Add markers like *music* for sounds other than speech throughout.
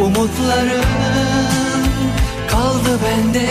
umutların kaldı bende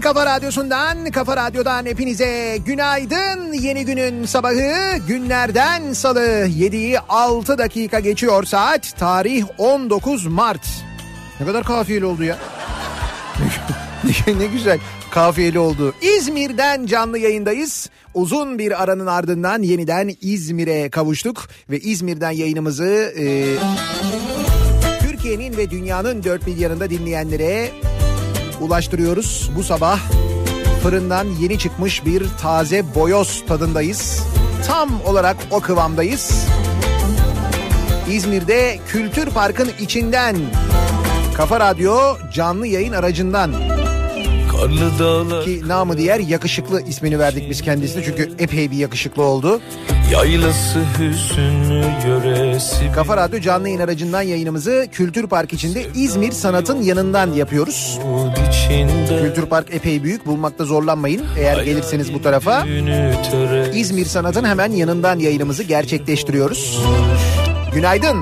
kafa radyosundan, kafa radyodan hepinize günaydın. Yeni günün sabahı günlerden salı 7'yi 6 dakika geçiyor saat. Tarih 19 Mart. Ne kadar kafiyeli oldu ya. *laughs* ne güzel kafiyeli oldu. İzmir'den canlı yayındayız. Uzun bir aranın ardından yeniden İzmir'e kavuştuk ve İzmir'den yayınımızı e, Türkiye'nin ve dünyanın dört bir yanında dinleyenlere ulaştırıyoruz. Bu sabah fırından yeni çıkmış bir taze boyoz tadındayız. Tam olarak o kıvamdayız. İzmir'de Kültür Park'ın içinden Kafa Radyo canlı yayın aracından Karlı dağlar ki namı diğer yakışıklı ismini verdik biz kendisine çünkü epey bir yakışıklı oldu. Yaylası hüzünlü yöresi Kafa Radyo canlı yayın aracından yayınımızı Kültür Park içinde İzmir Sanat'ın yanından yapıyoruz. Kültür Park epey büyük bulmakta zorlanmayın eğer gelirseniz bu tarafa. İzmir Sanat'ın hemen yanından yayınımızı gerçekleştiriyoruz. Günaydın.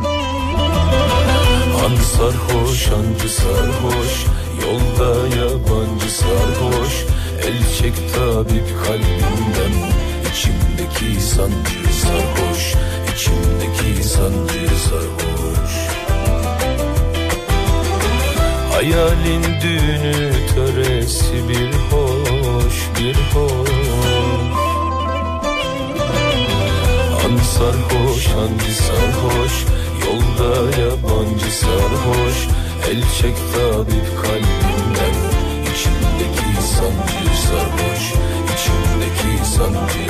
Han sarhoş hancı sarhoş Yolda yabancı sarhoş El çek tabip kalbimden İçimdeki sancı sarhoş İçimdeki sancı sarhoş. Hayalin düğünü töresi bir hoş bir hoş. An sarhoş an sarhoş Yolda yabancı sarhoş. El çek tabip kalbimden İçimdeki sancı sarhoş İçimdeki sancı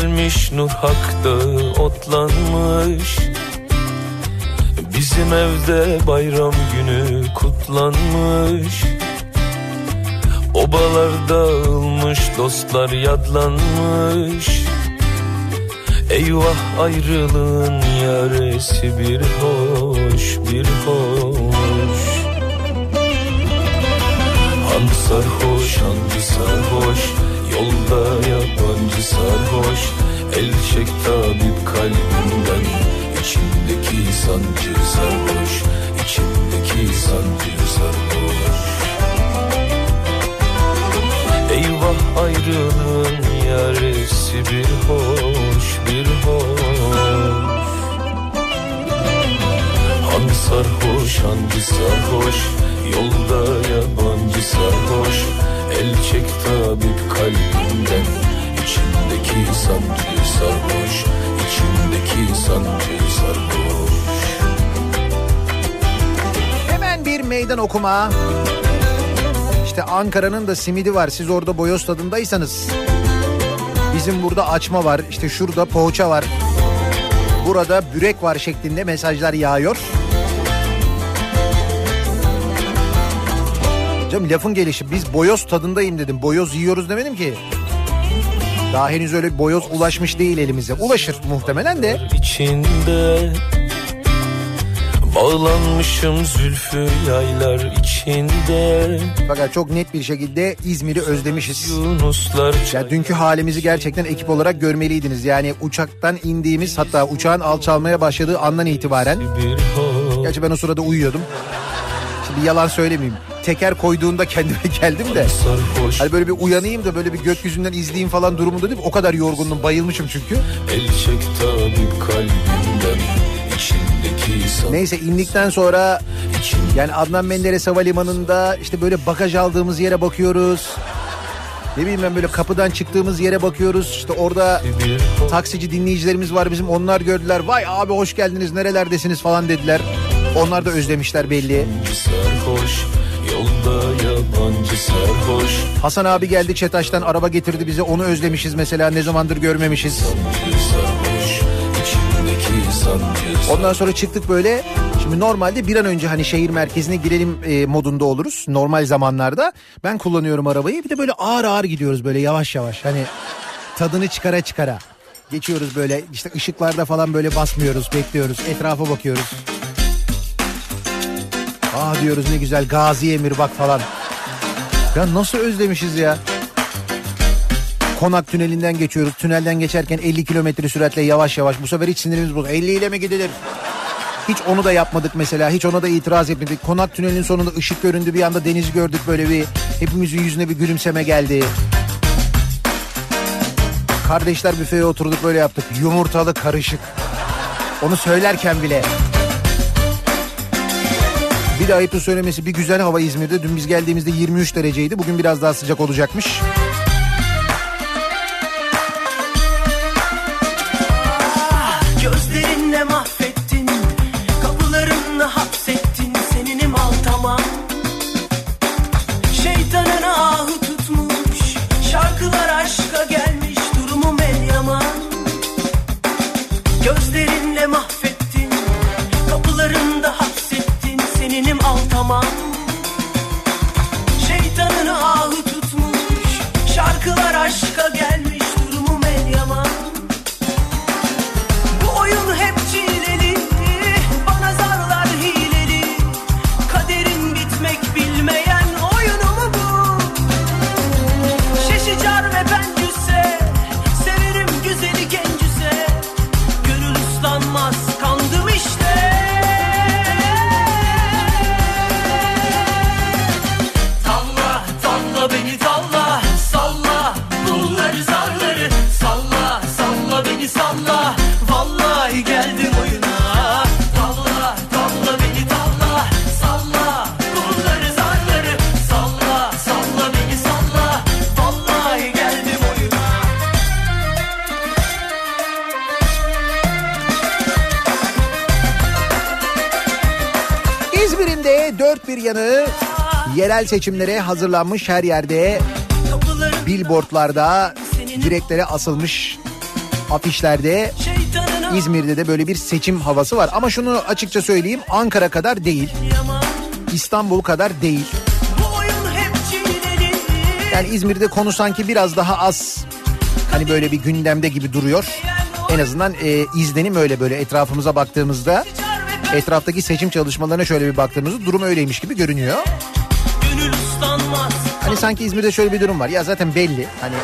gelmiş Nur Hak'ta otlanmış. Bizim evde bayram günü kutlanmış. Obalar dağılmış dostlar yadlanmış. Eyvah ayrılığın yaresi bir hoş bir hoş. Hangi sarhoş hangi sarhoş Yolda yabancı sarhoş El çek tabip kalbimden İçimdeki sancı sarhoş İçimdeki sancı sarhoş. Eyvah ayrılığın yaresi bir hoş bir hoş. Hangi sarhoş hangi sarhoş Yolda yabancı sarhoş. El çek tabip kalbimden İçimdeki sancı sarhoş İçimdeki sancı sarhoş Hemen bir meydan okuma. İşte Ankara'nın da simidi var. Siz orada boyoz tadındaysanız. Bizim burada açma var. İşte şurada poğaça var. Burada bürek var şeklinde mesajlar yağıyor. Canım lafın gelişi biz boyoz tadındayım dedim. Boyoz yiyoruz demedim ki. Daha henüz öyle bir boyoz ulaşmış değil elimize. Ulaşır muhtemelen de. içinde Bağlanmışım zülfü yaylar içinde Fakat çok net bir şekilde İzmir'i özlemişiz. Yunuslar Ya dünkü halimizi gerçekten ekip olarak görmeliydiniz. Yani uçaktan indiğimiz hatta uçağın alçalmaya başladığı andan itibaren. Gerçi ben o sırada uyuyordum. Şimdi yalan söylemeyeyim. Teker koyduğunda kendime *laughs* geldim de. Hani böyle bir uyanayım da böyle bir gökyüzünden izleyeyim falan durumunda değil mi? O kadar yorgundum bayılmışım çünkü. El çek tabip kalbimden Neyse indikten sonra yani Adnan Menderes Havalimanı'nda işte böyle bagaj aldığımız yere bakıyoruz. Ne bileyim ben böyle kapıdan çıktığımız yere bakıyoruz. İşte orada bir taksici dinleyicilerimiz var bizim onlar gördüler. Vay abi hoş geldiniz nerelerdesiniz falan dediler. Onlar da özlemişler belli. sarhoş Yolda yabancı sarhoş Hasan abi geldi Çetaş'tan araba getirdi bize onu özlemişiz mesela ne zamandır görmemişiz. Sarhoş Ondan sonra çıktık böyle. Şimdi normalde bir an önce hani şehir merkezine girelim e, modunda oluruz normal zamanlarda. Ben kullanıyorum arabayı bir de böyle ağır ağır gidiyoruz böyle yavaş yavaş hani tadını çıkara çıkara. Geçiyoruz böyle işte ışıklarda falan böyle basmıyoruz bekliyoruz etrafa bakıyoruz. Ah diyoruz ne güzel Gazi Emir bak falan. Ya nasıl özlemişiz ya. Konak tünelinden geçiyoruz. Tünelden geçerken 50 kilometre süratle yavaş yavaş. Bu sefer hiç sinirimiz bozuldu. 50 ile mi gidilir? Hiç onu da yapmadık mesela. Hiç ona da itiraz etmedik. Konak tünelinin sonunda ışık göründü. Bir anda deniz gördük böyle bir. Hepimizin yüzüne bir gülümseme geldi. Kardeşler büfeye oturduk böyle yaptık. Yumurtalı karışık. Onu söylerken bile. Bir de ayıptır söylemesi bir güzel hava İzmir'de. Dün biz geldiğimizde 23 dereceydi. Bugün biraz daha sıcak olacakmış. Yerel seçimlere hazırlanmış her yerde billboardlarda direklere asılmış afişlerde İzmir'de de böyle bir seçim havası var. Ama şunu açıkça söyleyeyim Ankara kadar değil, İstanbul kadar değil. Yani İzmir'de konu sanki biraz daha az hani böyle bir gündemde gibi duruyor. En azından e, izlenim öyle böyle etrafımıza baktığımızda etraftaki seçim çalışmalarına şöyle bir baktığımızda durum öyleymiş gibi görünüyor. Gönül uslanmaz Hani sanki İzmir'de şöyle bir durum var. Ya zaten belli. Hani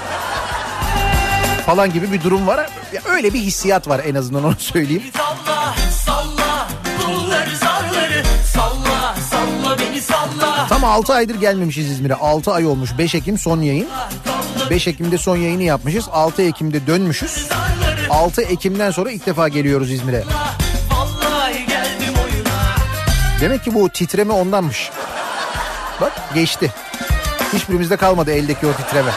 falan gibi bir durum var. Ya öyle bir hissiyat var en azından onu söyleyeyim. Salla salla Pulları zarları Salla salla beni salla Tam 6 aydır gelmemişiz İzmir'e. 6 ay olmuş. 5 Ekim son yayın. 5 Ekim'de son yayını yapmışız. 6 Ekim'de dönmüşüz. Zarları 6 Ekim'den sonra ilk defa geliyoruz İzmir'e. Demek ki bu titreme ondanmış. Bak geçti. Hiçbirimizde kalmadı eldeki o titreme.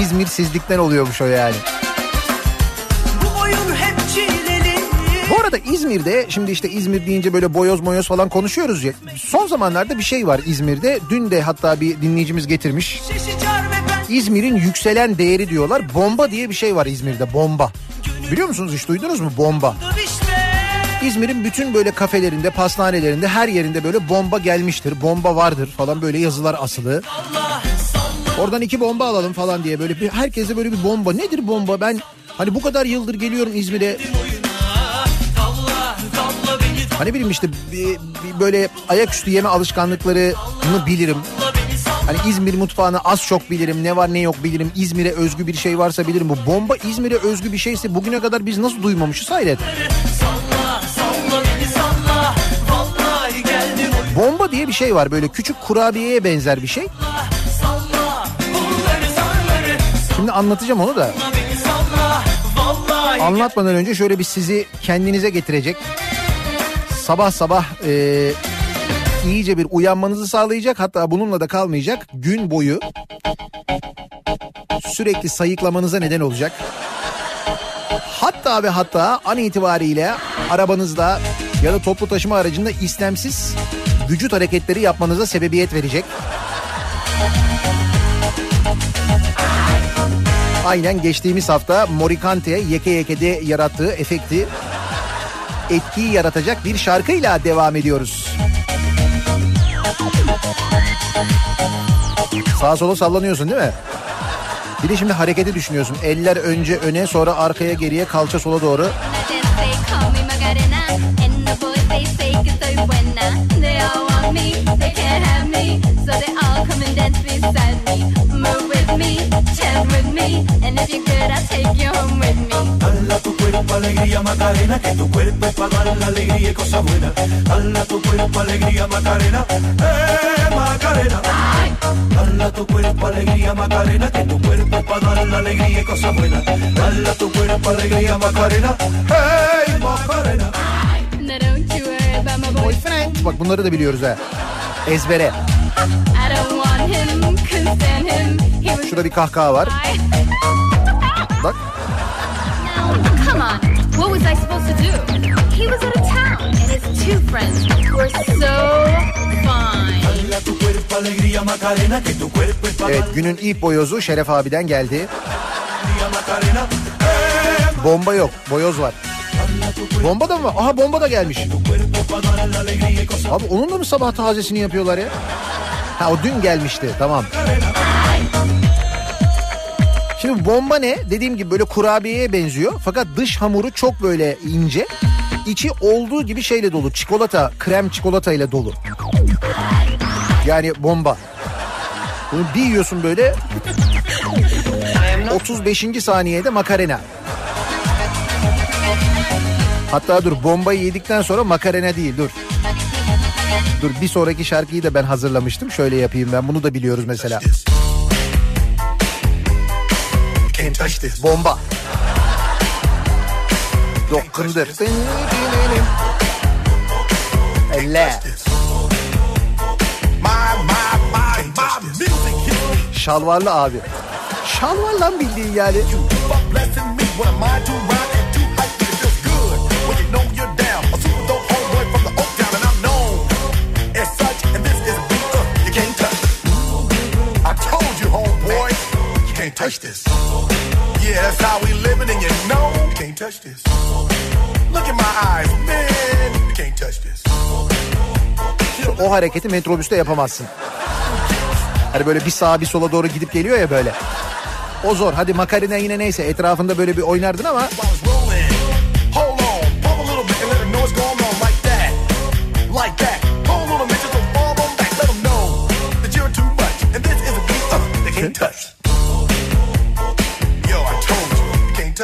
İzmir sizlikten oluyormuş o yani. Bu oyun hep çileli Bu arada İzmir'de şimdi işte İzmir deyince böyle boyoz moyoz falan konuşuyoruz ya. Son zamanlarda bir şey var İzmir'de. Dün de hatta bir dinleyicimiz getirmiş. İzmir'in yükselen değeri diyorlar. Bomba diye bir şey var İzmir'de bomba. Biliyor musunuz hiç duydunuz mu bomba? işte İzmir'in bütün böyle kafelerinde, pastanelerinde her yerinde böyle bomba gelmiştir. Bomba vardır falan böyle yazılar asılı. Oradan iki bomba alalım falan diye böyle bir herkese böyle bir bomba. Nedir bomba? Ben hani bu kadar yıldır geliyorum İzmir'e. Hani bileyim işte böyle ayaküstü yeme alışkanlıklarını bilirim. Hani İzmir mutfağını az çok bilirim. Ne var ne yok bilirim. İzmir'e özgü bir şey varsa bilirim. Bu bomba İzmir'e özgü bir şeyse bugüne kadar biz nasıl duymamışız hayret. Salla diye bir şey var böyle küçük kurabiyeye benzer bir şey. Şimdi anlatacağım onu da. Anlatmadan önce şöyle bir sizi kendinize getirecek. Sabah sabah e, iyice bir uyanmanızı sağlayacak. Hatta bununla da kalmayacak. Gün boyu sürekli sayıklamanıza neden olacak. Hatta ve hatta an itibariyle arabanızda ya da toplu taşıma aracında istemsiz vücut hareketleri yapmanıza sebebiyet verecek. Aynen geçtiğimiz hafta Morikante Yeke Yeke'de yarattığı efekti etkiyi yaratacak bir şarkıyla devam ediyoruz. Sağa sola sallanıyorsun değil mi? Bir de şimdi hareketi düşünüyorsun. Eller önce öne sonra arkaya geriye kalça sola doğru. Me they can't have me. So they all come and dance beside me. Move with me, chant with me. And if you're good, I'll take you home with me. Dala tu cuerpo alegría Macarena, que tu cuerpo es para dar la alegría y cosas buenas. Dala tu cuerpo alegría Macarena, eh Macarena. Dala tu cuerpo alegría Macarena, que tu cuerpo es para dar la alegría y cosas buenas. Dala tu cuerpo alegría Macarena, hey Macarena. Boyfriend. Bak bunları da biliyoruz ha. Ezbere. Şurada bir kahkaha var. Bak. Now, come on. What was I supposed to do? He was out of town, and his two friends were so fine. Dala tu cuerpo alegría Macarena, que tu cuerpo es para dar Evet günün ilk boyozu Şeref abiden geldi. Bomba yok. Boyoz var. Bomba da mı? Aha bomba da gelmiş. Abi onun da mı sabah tazesini yapıyorlar ya? Ha o dün gelmişti tamam. Şimdi bomba ne? Dediğim gibi böyle kurabiyeye benziyor. Fakat dış hamuru çok böyle ince. İçi olduğu gibi şeyle dolu. Çikolata, krem çikolata ile dolu. Yani bomba. Bunu bir yiyorsun böyle 35. saniyede makarena. Hatta dur bombayı yedikten sonra makarena değil dur. Dur bir sonraki şarkıyı da ben hazırlamıştım. Şöyle yapayım ben bunu da biliyoruz mesela. Bomba. Dokkundur. Elle. Şalvarlı abi. Şalvar lan bildiğin yani. Can't touch this. Yeah, that's how we living, and you know you can't touch this. Look in my eyes, man, you can't touch this. O hareketi metrobüste yapamazsın. Hani böyle bir sağa bir sola doğru gidip geliyor ya böyle. O zor. Hadi makarina yine neyse etrafında böyle bir oynardın ama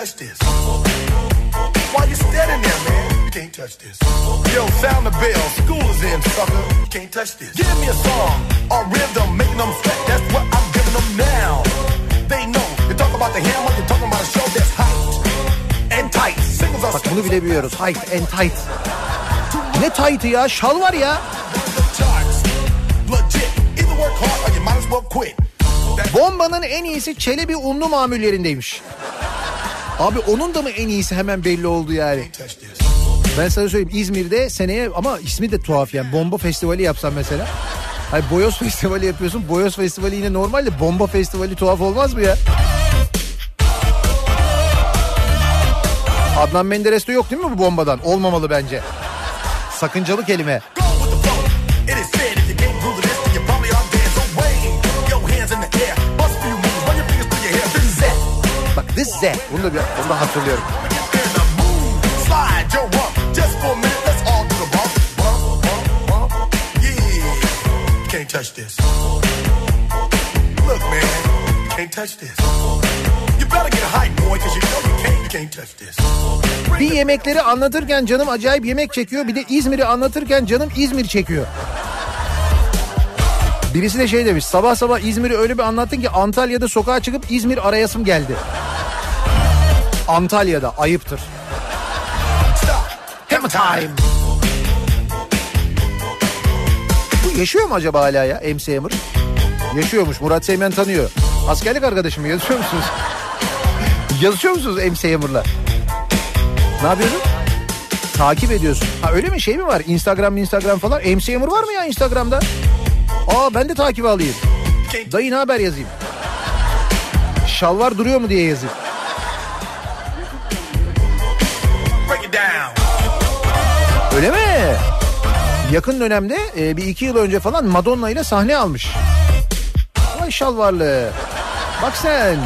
touch this. Why you standing there, man? You can't touch this. Yo, sound the bell, school is in, sucker. You can't touch this. Give me a song, a rhythm, making them sweat. That's what I'm giving them now. They know. You talk about the hammer, you're talking about a show that's hyped and tight. Singles are bak bunu bile biliyoruz. Height and tight. Ne tight'ı ya? Şal var ya. Bombanın en iyisi Çelebi unlu mamullerindeymiş. Abi onun da mı en iyisi hemen belli oldu yani. Ben sana söyleyeyim İzmir'de seneye ama ismi de tuhaf yani. Bomba festivali yapsam mesela. Hayır Boyoz festivali yapıyorsun. Boyoz festivali yine normal de bomba festivali tuhaf olmaz mı ya? Adnan Menderes'te yok değil mi bu bombadan? Olmamalı bence. Sakıncalı kelime. Bump. Bump, bump, bump. Yeah. You can't touch this. Look, man. You can't touch this. You better get hype, boy, because you know you can't, you can't touch this. Bir yemekleri anlatırken canım acayip yemek çekiyor. Bir de İzmir'i anlatırken canım İzmir çekiyor. Birisi de şey demiş sabah sabah İzmir'i öyle bir anlattın ki Antalya'da sokağa çıkıp İzmir arayasım geldi. Antalya'da ayıptır. Hammer time. Bu yaşıyor mu acaba hala ya MC Hammer? Yaşıyormuş Murat Seymen tanıyor. Askerlik arkadaşım mı yazıyor musunuz? *laughs* Yazışıyor musunuz MC Hammer'la? Ne yapıyorsun? Takip ediyorsun. Ha öyle mi şey mi var? Instagram Instagram falan. MC Hammer var mı ya Instagram'da? Aa ben de takip alayım. Dayı ne haber yazayım? Şalvar duruyor mu diye yazayım. Yakın dönemde e, bir iki yıl önce falan Madonna ile sahne almış. Vay şalvarlı. Bak sen.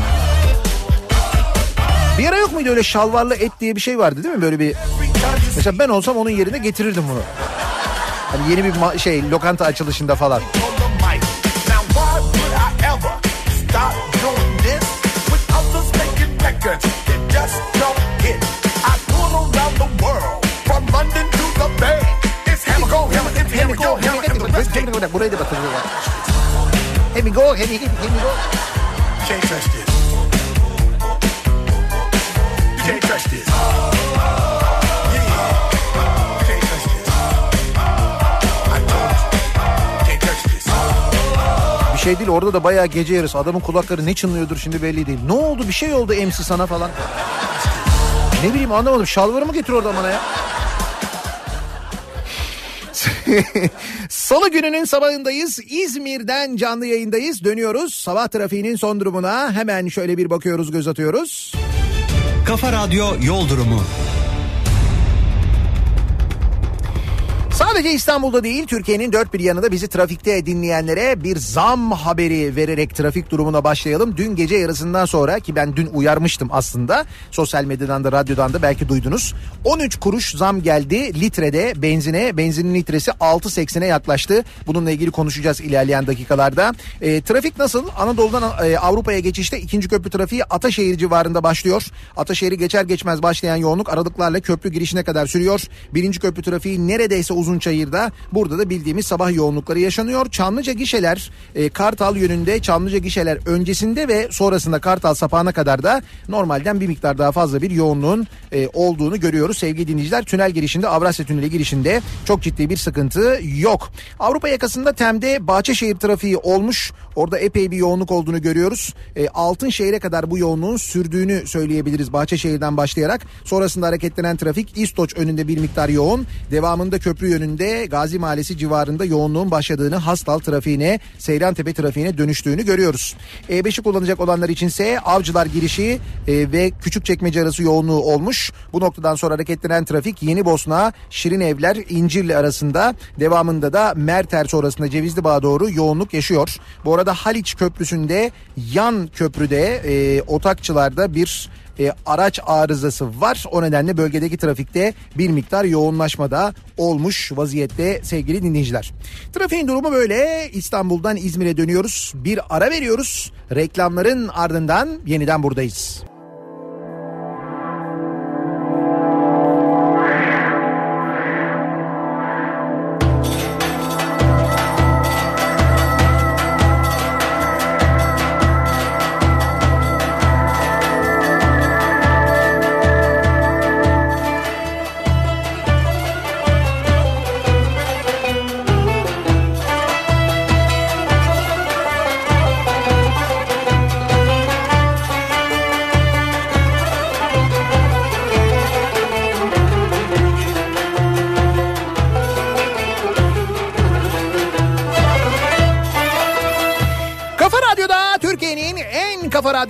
Bir ara yok muydu öyle şalvarlı et diye bir şey vardı değil mi? Böyle bir mesela ben olsam onun yerine getirirdim bunu. Hani yeni bir şey lokanta açılışında falan. Rest can't Burayı da batırıyorlar. Here we go, here we here we go. can't touch this. You can't touch this. Bir şey değil orada da bayağı gece yarısı adamın kulakları ne çınlıyordur şimdi belli değil. Ne oldu bir şey oldu MC sana falan. Ne bileyim anlamadım şalvarımı getir orada bana ya. *laughs* Salı gününün sabahındayız. İzmir'den canlı yayındayız. Dönüyoruz. Sabah trafiğinin son durumuna hemen şöyle bir bakıyoruz, göz atıyoruz. Kafa Radyo Yol Durumu. Sadece İstanbul'da değil Türkiye'nin dört bir yanında bizi trafikte dinleyenlere bir zam haberi vererek trafik durumuna başlayalım. Dün gece yarısından sonra ki ben dün uyarmıştım aslında sosyal medyadan da radyodan da belki duydunuz. 13 kuruş zam geldi litrede benzine benzinin litresi 6.80'e yaklaştı. Bununla ilgili konuşacağız ilerleyen dakikalarda. E, trafik nasıl? Anadolu'dan e, Avrupa'ya geçişte ikinci köprü trafiği Ataşehir civarında başlıyor. Ataşehir'i geçer geçmez başlayan yoğunluk aralıklarla köprü girişine kadar sürüyor. Birinci köprü trafiği neredeyse Uzunçayır'da. Burada da bildiğimiz sabah yoğunlukları yaşanıyor. Çamlıca gişeler e, Kartal yönünde Çamlıca gişeler öncesinde ve sonrasında Kartal sapağına kadar da normalden bir miktar daha fazla bir yoğunluğun e, olduğunu görüyoruz. Sevgili dinleyiciler tünel girişinde Avrasya Tüneli girişinde çok ciddi bir sıkıntı yok. Avrupa yakasında Tem'de Bahçeşehir trafiği olmuş. Orada epey bir yoğunluk olduğunu görüyoruz. E, Altınşehir'e kadar bu yoğunluğun sürdüğünü söyleyebiliriz Bahçeşehir'den başlayarak. Sonrasında hareketlenen trafik İstoç önünde bir miktar yoğun. Devamında köprü yönünde Gazi Mahallesi civarında yoğunluğun başladığını, Hastal trafiğine, Seyrantepe trafiğine dönüştüğünü görüyoruz. E5'i kullanacak olanlar içinse Avcılar girişi e, ve Küçükçekmece arası yoğunluğu olmuş. Bu noktadan sonra hareketlenen trafik Yeni Bosna, Şirin Evler, İncirli arasında devamında da Merter sonrasında Cevizli Bağ'a doğru yoğunluk yaşıyor. Bu arada Haliç Köprüsü'nde yan köprüde e, Otakçılar'da bir e, araç arızası var. O nedenle bölgedeki trafikte bir miktar yoğunlaşma da olmuş vaziyette sevgili dinleyiciler. Trafiğin durumu böyle. İstanbul'dan İzmir'e dönüyoruz. Bir ara veriyoruz. Reklamların ardından yeniden buradayız.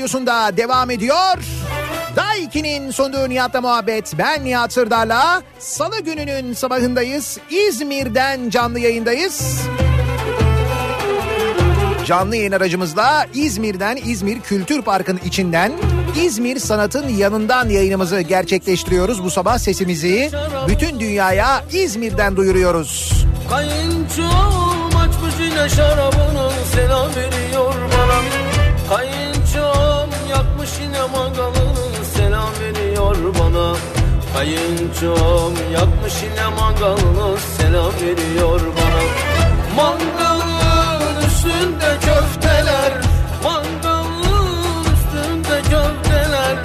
Radyosunda devam ediyor. Daiki'nin sunduğu Nihat'la muhabbet. Ben Nihat Sırdar'la Salı gününün sabahındayız. İzmir'den canlı yayındayız. Canlı yayın aracımızla İzmir'den İzmir Kültür Parkı'nın içinden İzmir Sanat'ın yanından yayınımızı gerçekleştiriyoruz. Bu sabah sesimizi bütün dünyaya İzmir'den duyuruyoruz. Kayınçom açmış yine şarabını selam veriyor bana Yakmış yine mangalını selam veriyor bana. Kayınçom yakmış yine mangalını selam veriyor bana. Mangalın üstünde köfteler Mangalın üstünde köfteler.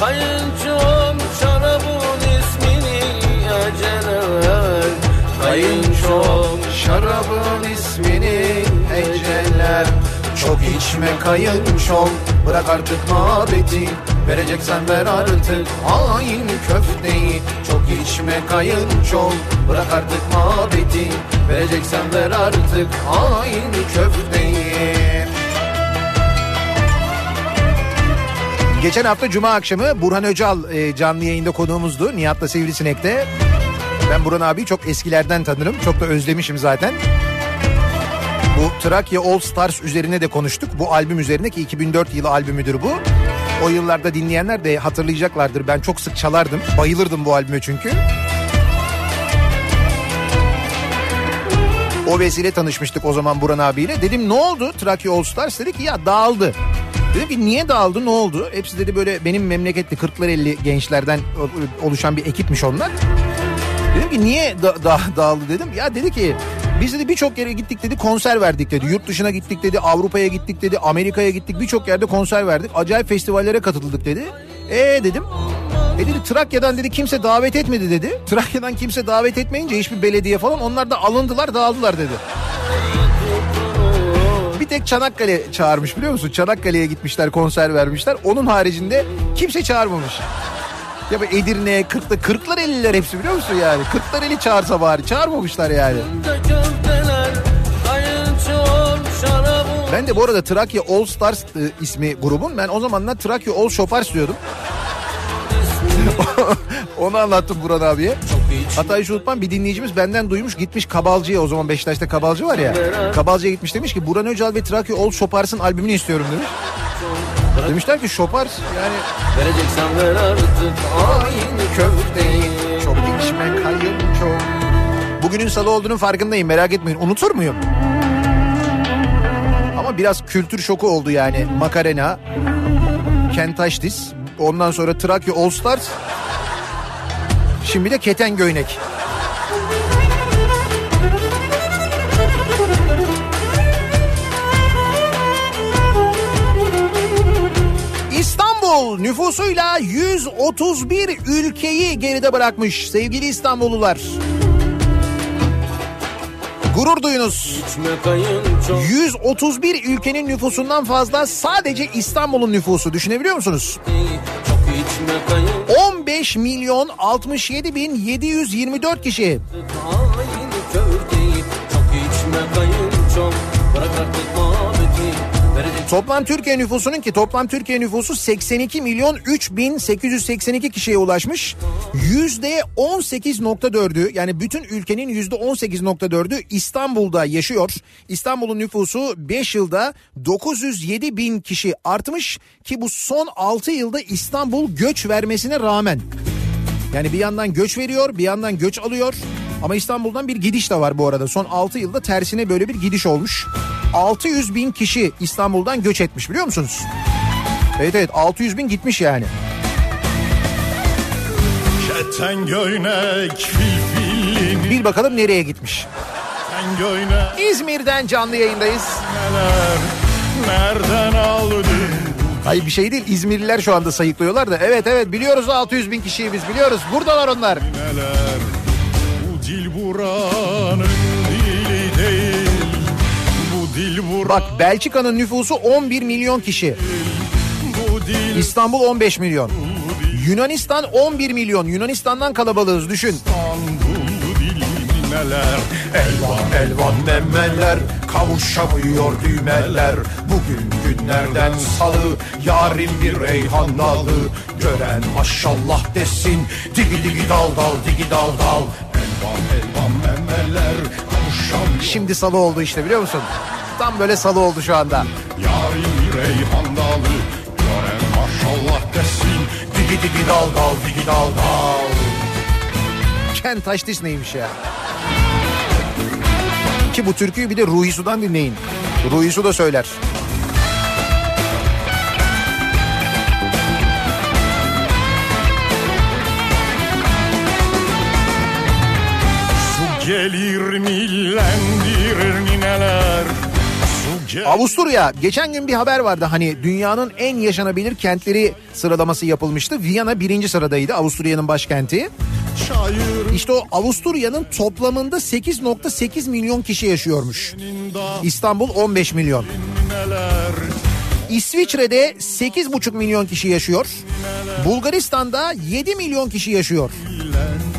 Kayınçom şarabın ismini eceler. Kayınçom Şarabın ismini eceller Çok içme kayınçom Bırak artık muhabbeti Vereceksen ver artık hain köfteyi Çok içme kayınçom Bırak artık muhabbeti Vereceksen ver artık hain köfteyi Geçen hafta Cuma akşamı Burhan Öcal e, canlı yayında konuğumuzdu. Nihat'la Sivrisinek'te. Ben Burhan abi çok eskilerden tanırım. Çok da özlemişim zaten. Bu Trakya All Stars üzerine de konuştuk. Bu albüm üzerine ki 2004 yılı albümüdür bu. O yıllarda dinleyenler de hatırlayacaklardır. Ben çok sık çalardım. Bayılırdım bu albüme çünkü. O vesile tanışmıştık o zaman Burhan abiyle. Dedim ne oldu Trakya All Stars? Dedi ki ya dağıldı. Dedim ki niye dağıldı ne oldu? Hepsi dedi böyle benim memleketli 40'lar 50 gençlerden oluşan bir ekipmiş onlar. Dedim ki niye da, da, dağıldı dedim. Ya dedi ki biz dedi birçok yere gittik dedi konser verdik dedi. Yurt dışına gittik dedi Avrupa'ya gittik dedi Amerika'ya gittik birçok yerde konser verdik. Acayip festivallere katıldık dedi. E dedim. E dedi Trakya'dan dedi kimse davet etmedi dedi. Trakya'dan kimse davet etmeyince hiçbir belediye falan onlar da alındılar dağıldılar dedi. Bir tek Çanakkale çağırmış biliyor musun? Çanakkale'ye gitmişler konser vermişler. Onun haricinde kimse çağırmamış. Ya bu Edirne, Kırklı, Kırklar Eliler hepsi biliyor musun yani? Kırklar Eli çağırsa bari çağırmamışlar yani. Ben de bu arada Trakya All Stars e, ismi grubun. Ben o zamanlar Trakya All Şopars diyordum. *laughs* Onu anlattım Buran abiye. Hiç unutmam bir dinleyicimiz benden duymuş gitmiş Kabalcı'ya o zaman Beşiktaş'ta Kabalcı var ya. Kabalcı'ya gitmiş demiş ki Buran Öcal ve Trakya All Şopars'ın albümünü istiyorum demiş. Demişler ki Şopars yani Vereceksen ver artık aynı köfteyi çok içme kayın çok. Bugünün salı olduğunun farkındayım merak etmeyin unutur muyum? Ama biraz kültür şoku oldu yani Makarena, Kentaştis, ondan sonra Trakya All Stars, şimdi de Keten Göynek. İstanbul nüfusuyla 131 ülkeyi geride bırakmış sevgili İstanbullular. Gurur duyunuz. İçme kayınçom 131 ülkenin nüfusundan fazla sadece İstanbul'un nüfusu düşünebiliyor musunuz? Çok içme kayınçom 15 milyon 67 bin 724 kişi. Toplam Türkiye nüfusunun ki toplam Türkiye nüfusu 82 milyon 3882 kişiye ulaşmış. Yüzde 18.4'ü yani bütün ülkenin yüzde 18.4'ü İstanbul'da yaşıyor. İstanbul'un nüfusu 5 yılda 907 bin kişi artmış ki bu son 6 yılda İstanbul göç vermesine rağmen. Yani bir yandan göç veriyor bir yandan göç alıyor. Ama İstanbul'dan bir gidiş de var bu arada. Son 6 yılda tersine böyle bir gidiş olmuş. 600 bin kişi İstanbul'dan göç etmiş biliyor musunuz? Evet evet 600 bin gitmiş yani. Bir bakalım nereye gitmiş. İzmir'den canlı yayındayız. Nereden aldın Hayır bir şey değil İzmirliler şu anda sayıklıyorlar da. Evet evet biliyoruz 600 bin kişiyi biz biliyoruz. Buradalar onlar. neler Bu dil buranın dili değil Bu dil buranın Bak Belçika'nın nüfusu 11 milyon kişi. Bu dil İstanbul 15 milyon. Yunanistan 11 milyon. Yunanistan'dan kalabalığız düşün. Neler Elvan elvan memeler kavuşamıyor düğmeler Bugün günlerden salı yarın bir reyhan dalı Gören maşallah desin digi digi dal dal digi dal dal Şimdi salı oldu işte biliyor musun? Tam böyle salı oldu şu anda. Yarın bir reyhan dalı Gören maşallah desin Digi digi dal dal digi dal dal Ken Taşdis neymiş ya? Ki bu türküyü bir de Ruhi Su'dan dinleyin. Ruhi Su da söyler. Gelir millendirir nineler Avusturya geçen gün bir haber vardı hani dünyanın en yaşanabilir kentleri sıralaması yapılmıştı. Viyana birinci sıradaydı Avusturya'nın başkenti. İşte o Avusturya'nın toplamında 8.8 milyon kişi yaşıyormuş. İstanbul 15 milyon. İsviçre'de 8,5 milyon kişi yaşıyor. Bulgaristan'da 7 milyon kişi yaşıyor.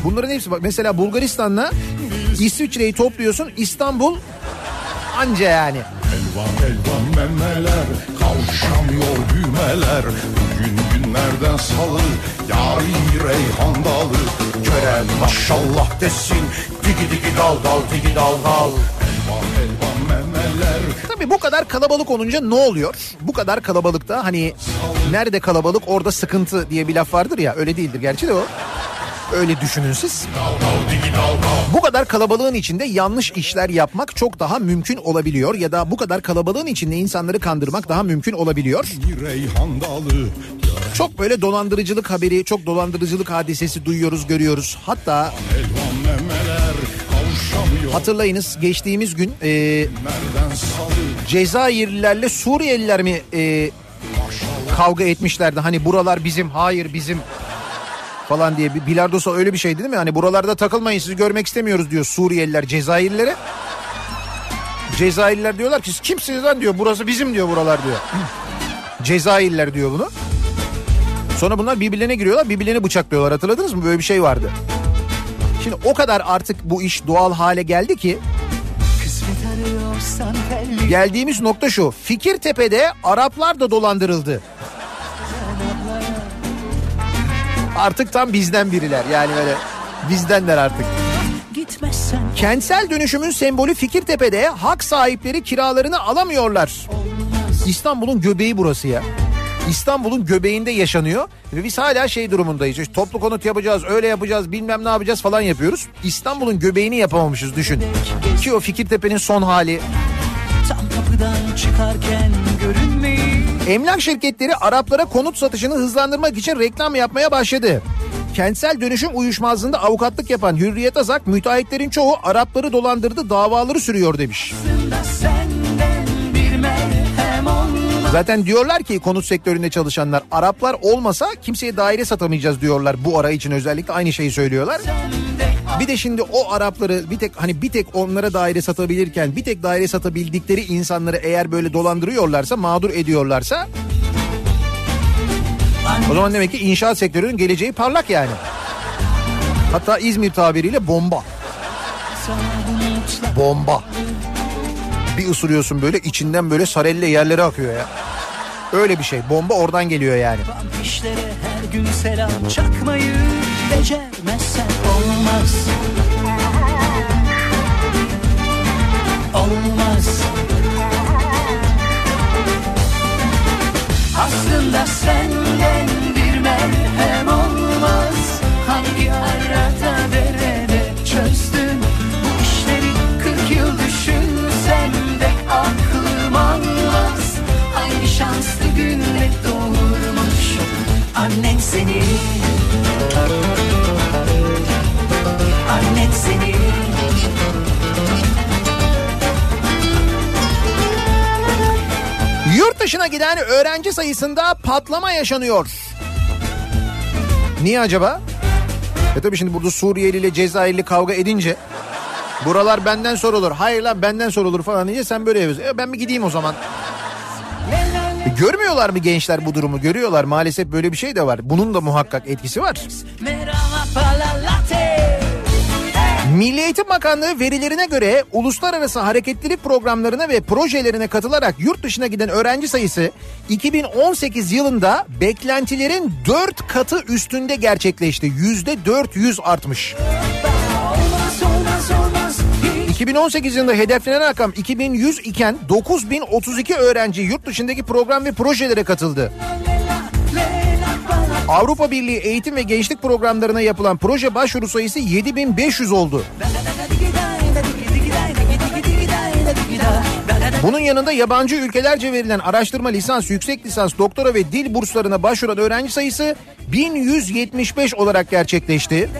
Bunların hepsi bak mesela Bulgaristan'la İsviçre'yi topluyorsun İstanbul anca yani. Elvan elvan memeler Kavuşamıyor düğmeler Bugün günlerden salı Yarın reyhan dalı Gören maşallah desin digi digi dal dal digi dal dal Elvan elvan Tabii bu kadar kalabalık olunca ne oluyor? Bu kadar kalabalıkta hani nerede kalabalık orada sıkıntı diye bir laf vardır ya öyle değildir gerçi de o. Öyle düşünün siz. Bu kadar kalabalığın içinde yanlış işler yapmak çok daha mümkün olabiliyor ya da bu kadar kalabalığın içinde insanları kandırmak daha mümkün olabiliyor. Çok böyle dolandırıcılık haberi, çok dolandırıcılık hadisesi duyuyoruz, görüyoruz. Hatta hatırlayınız geçtiğimiz gün e, Cezayirlilerle Suriyeliler mi e, kavga etmişlerdi. Hani buralar bizim, hayır bizim falan diye. Bilardosa öyle bir şey değil mi? Hani buralarda takılmayın sizi görmek istemiyoruz diyor Suriyeliler Cezayirlilere. Cezayirliler diyorlar ki siz kimsiniz lan diyor. Burası bizim diyor buralar diyor. *clears throat* Cezayirliler diyor bunu. Sonra bunlar birbirlerine giriyorlar birbirlerini bıçaklıyorlar hatırladınız mı? Böyle bir şey vardı. Şimdi o kadar artık bu iş doğal hale geldi ki Geldiğimiz nokta şu. Fikirtepe'de Araplar da dolandırıldı. Artık tam bizden biriler. Yani böyle bizdenler artık. Gitmezsen Kentsel dönüşümün sembolü Fikirtepe'de hak sahipleri kiralarını alamıyorlar. İstanbul'un göbeği burası ya. İstanbul'un göbeğinde yaşanıyor ve biz hala şey durumundayız. İşte toplu konut yapacağız, öyle yapacağız, bilmem ne yapacağız falan yapıyoruz. İstanbul'un göbeğini yapamamışız düşün. Ki o Fikirtepe'nin son hali. tam kapıdan çıkarken görünmeyi Emlak şirketleri Araplara konut satışını hızlandırmak için reklam yapmaya başladı. Kentsel dönüşüm uyuşmazlığında avukatlık yapan Hürriyet Azak müteahhitlerin çoğu Arapları dolandırdı davaları sürüyor demiş. da senden bir merhem olmaz Zaten diyorlar ki konut sektöründe çalışanlar Araplar olmasa kimseye daire satamayacağız diyorlar bu ara için özellikle aynı şeyi söylüyorlar. Bir de şimdi o Arapları bir tek hani bir tek onlara daire satabilirken bir tek daire satabildikleri insanları eğer böyle dolandırıyorlarsa mağdur ediyorlarsa o zaman demek ki inşaat sektörünün geleceği parlak yani. Hatta İzmir tabiriyle bomba. Bomba. Bir ısırıyorsun böyle içinden böyle sarelle yerlere akıyor ya. Öyle bir şey. Bomba oradan geliyor yani. İşlere her gün selam çakmayı becermezsen olmaz Olmaz Aslında senden annen seni Annen seni Yurt dışına giden öğrenci sayısında patlama yaşanıyor. Niye acaba? E tabii şimdi burada Suriyeli ile Cezayirli kavga edince buralar benden sorulur. Hayır lan benden sorulur falan diye sen böyle yapıyorsun. E ben mi gideyim o zaman? E görmüyorlar mı gençler bu durumu? Görüyorlar maalesef böyle bir şey de var. Bunun da muhakkak etkisi var. Milli Eğitim Bakanlığı verilerine göre uluslararası hareketlilik programlarına ve projelerine katılarak yurt dışına giden öğrenci sayısı 2018 yılında beklentilerin 4 katı üstünde gerçekleşti. %400 artmış. Olmaz 2018 yılında hedeflenen rakam 2100 iken 9032 öğrenci yurt dışındaki program ve projelere katıldı. Avrupa Birliği eğitim ve gençlik programlarına yapılan proje başvuru sayısı 7500 oldu. Bunun yanında yabancı ülkelerce verilen araştırma, lisans, yüksek lisans, doktora ve dil burslarına başvuran öğrenci sayısı 1175 olarak gerçekleşti.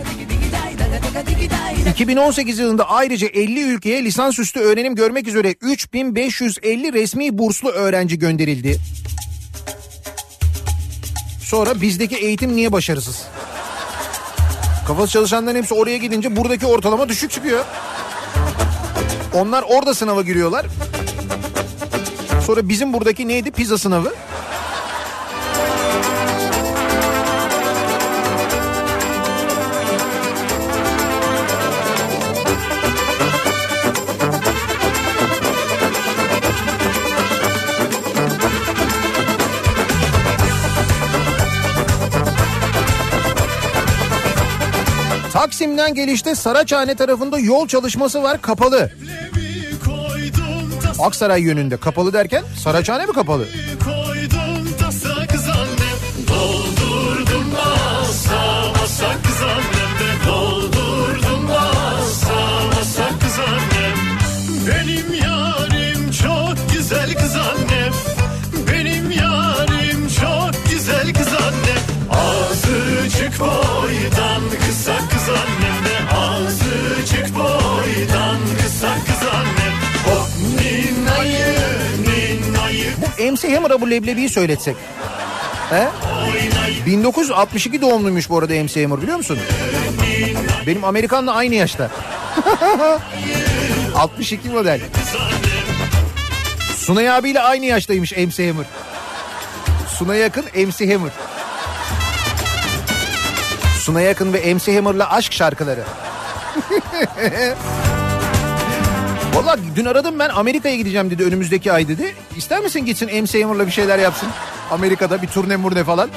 2018 yılında ayrıca 50 ülkeye lisansüstü öğrenim görmek üzere 3550 resmi burslu öğrenci gönderildi. Sonra bizdeki eğitim niye başarısız? Kafası çalışanların hepsi oraya gidince buradaki ortalama düşük çıkıyor. Onlar orada sınava giriyorlar. Sonra bizim buradaki neydi? Pizza sınavı. Taksim'den gelişte Saraçhane tarafında yol çalışması var kapalı. Aksaray yönünde kapalı derken Saraçhane mi kapalı? Benim MC Hammer'a bu leblebiyi söyletsek. He? 1962 doğumluymuş bu arada MC Hammer biliyor musun? Benim Amerikan'la aynı yaşta. *laughs* 62 model. Sunay abiyle aynı yaştaymış MC Hammer. Sunay yakın MC Hammer. Sunay yakın ve MC Hammer'la aşk şarkıları. *laughs* Valla dün aradım ben Amerika'ya gideceğim dedi önümüzdeki ay dedi. İster misin gitsin MC Hammer'la bir şeyler yapsın? Amerika'da bir turne murne falan.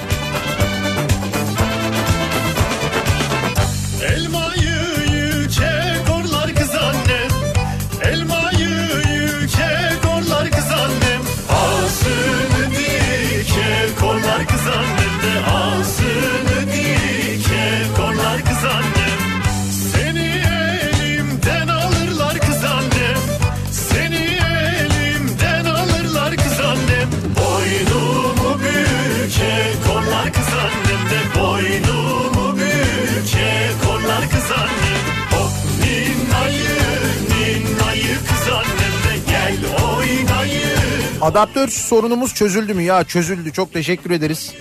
Adaptör sorunumuz çözüldü mü? Ya çözüldü çok teşekkür ederiz.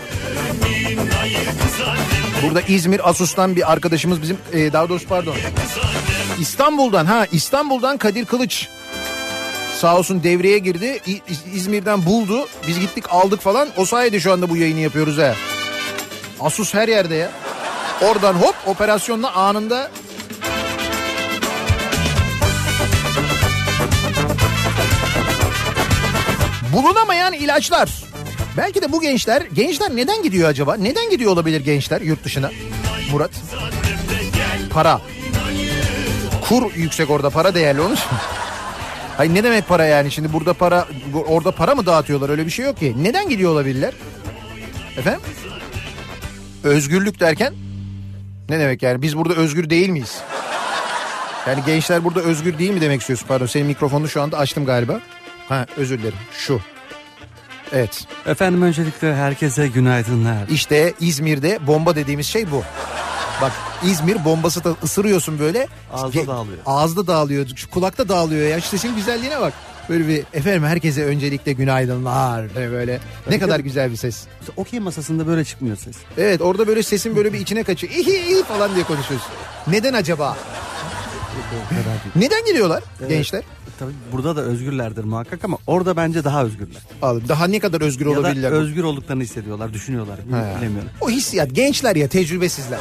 Burada İzmir Asus'tan bir arkadaşımız bizim e, daha doğrusu pardon. İstanbul'dan ha İstanbul'dan Kadir Kılıç. Sağ olsun devreye girdi. İzmir'den buldu. Biz gittik aldık falan. O sayede şu anda bu yayını yapıyoruz ha. Asus her yerde ya. Oradan hop operasyonla anında. Bulunamayan ilaçlar. Belki de bu gençler, gençler neden gidiyor acaba? Neden gidiyor olabilir gençler yurt dışına? Murat. Para. Kur yüksek orada para değerli için. Hayır *laughs* ne demek para yani şimdi burada para orada para mı dağıtıyorlar öyle bir şey yok ki. Neden gidiyor olabilirler? Efendim? Özgürlük derken ne demek yani biz burada özgür değil miyiz? Yani gençler burada özgür değil mi demek istiyorsun? Pardon senin mikrofonunu şu anda açtım galiba. Ha özür dilerim şu. Evet Efendim öncelikle herkese günaydınlar. işte İzmir'de bomba dediğimiz şey bu. Bak İzmir bombası da ısırıyorsun böyle. Ağızda Ge- dağılıyor. Ağızda dağılıyor. Şu kulakta dağılıyor ya. Şu sesin güzelliğine bak. Böyle bir efendim herkese öncelikle günaydınlar. Böyle. Ne kadar güzel bir ses. Okey masasında böyle çıkmıyor ses. Evet orada böyle sesin böyle bir içine kaçıyor. İhi iyi falan diye konuşuyorsun. Neden acaba? Neden geliyorlar gençler? Tabii burada da özgürlerdir muhakkak ama orada bence daha özgürler. Abi Daha ne kadar özgür Ya da olabilirler? özgür olduklarını hissediyorlar, düşünüyorlar. He. Bilemiyorum. O hissiyat gençler ya tecrübesizler.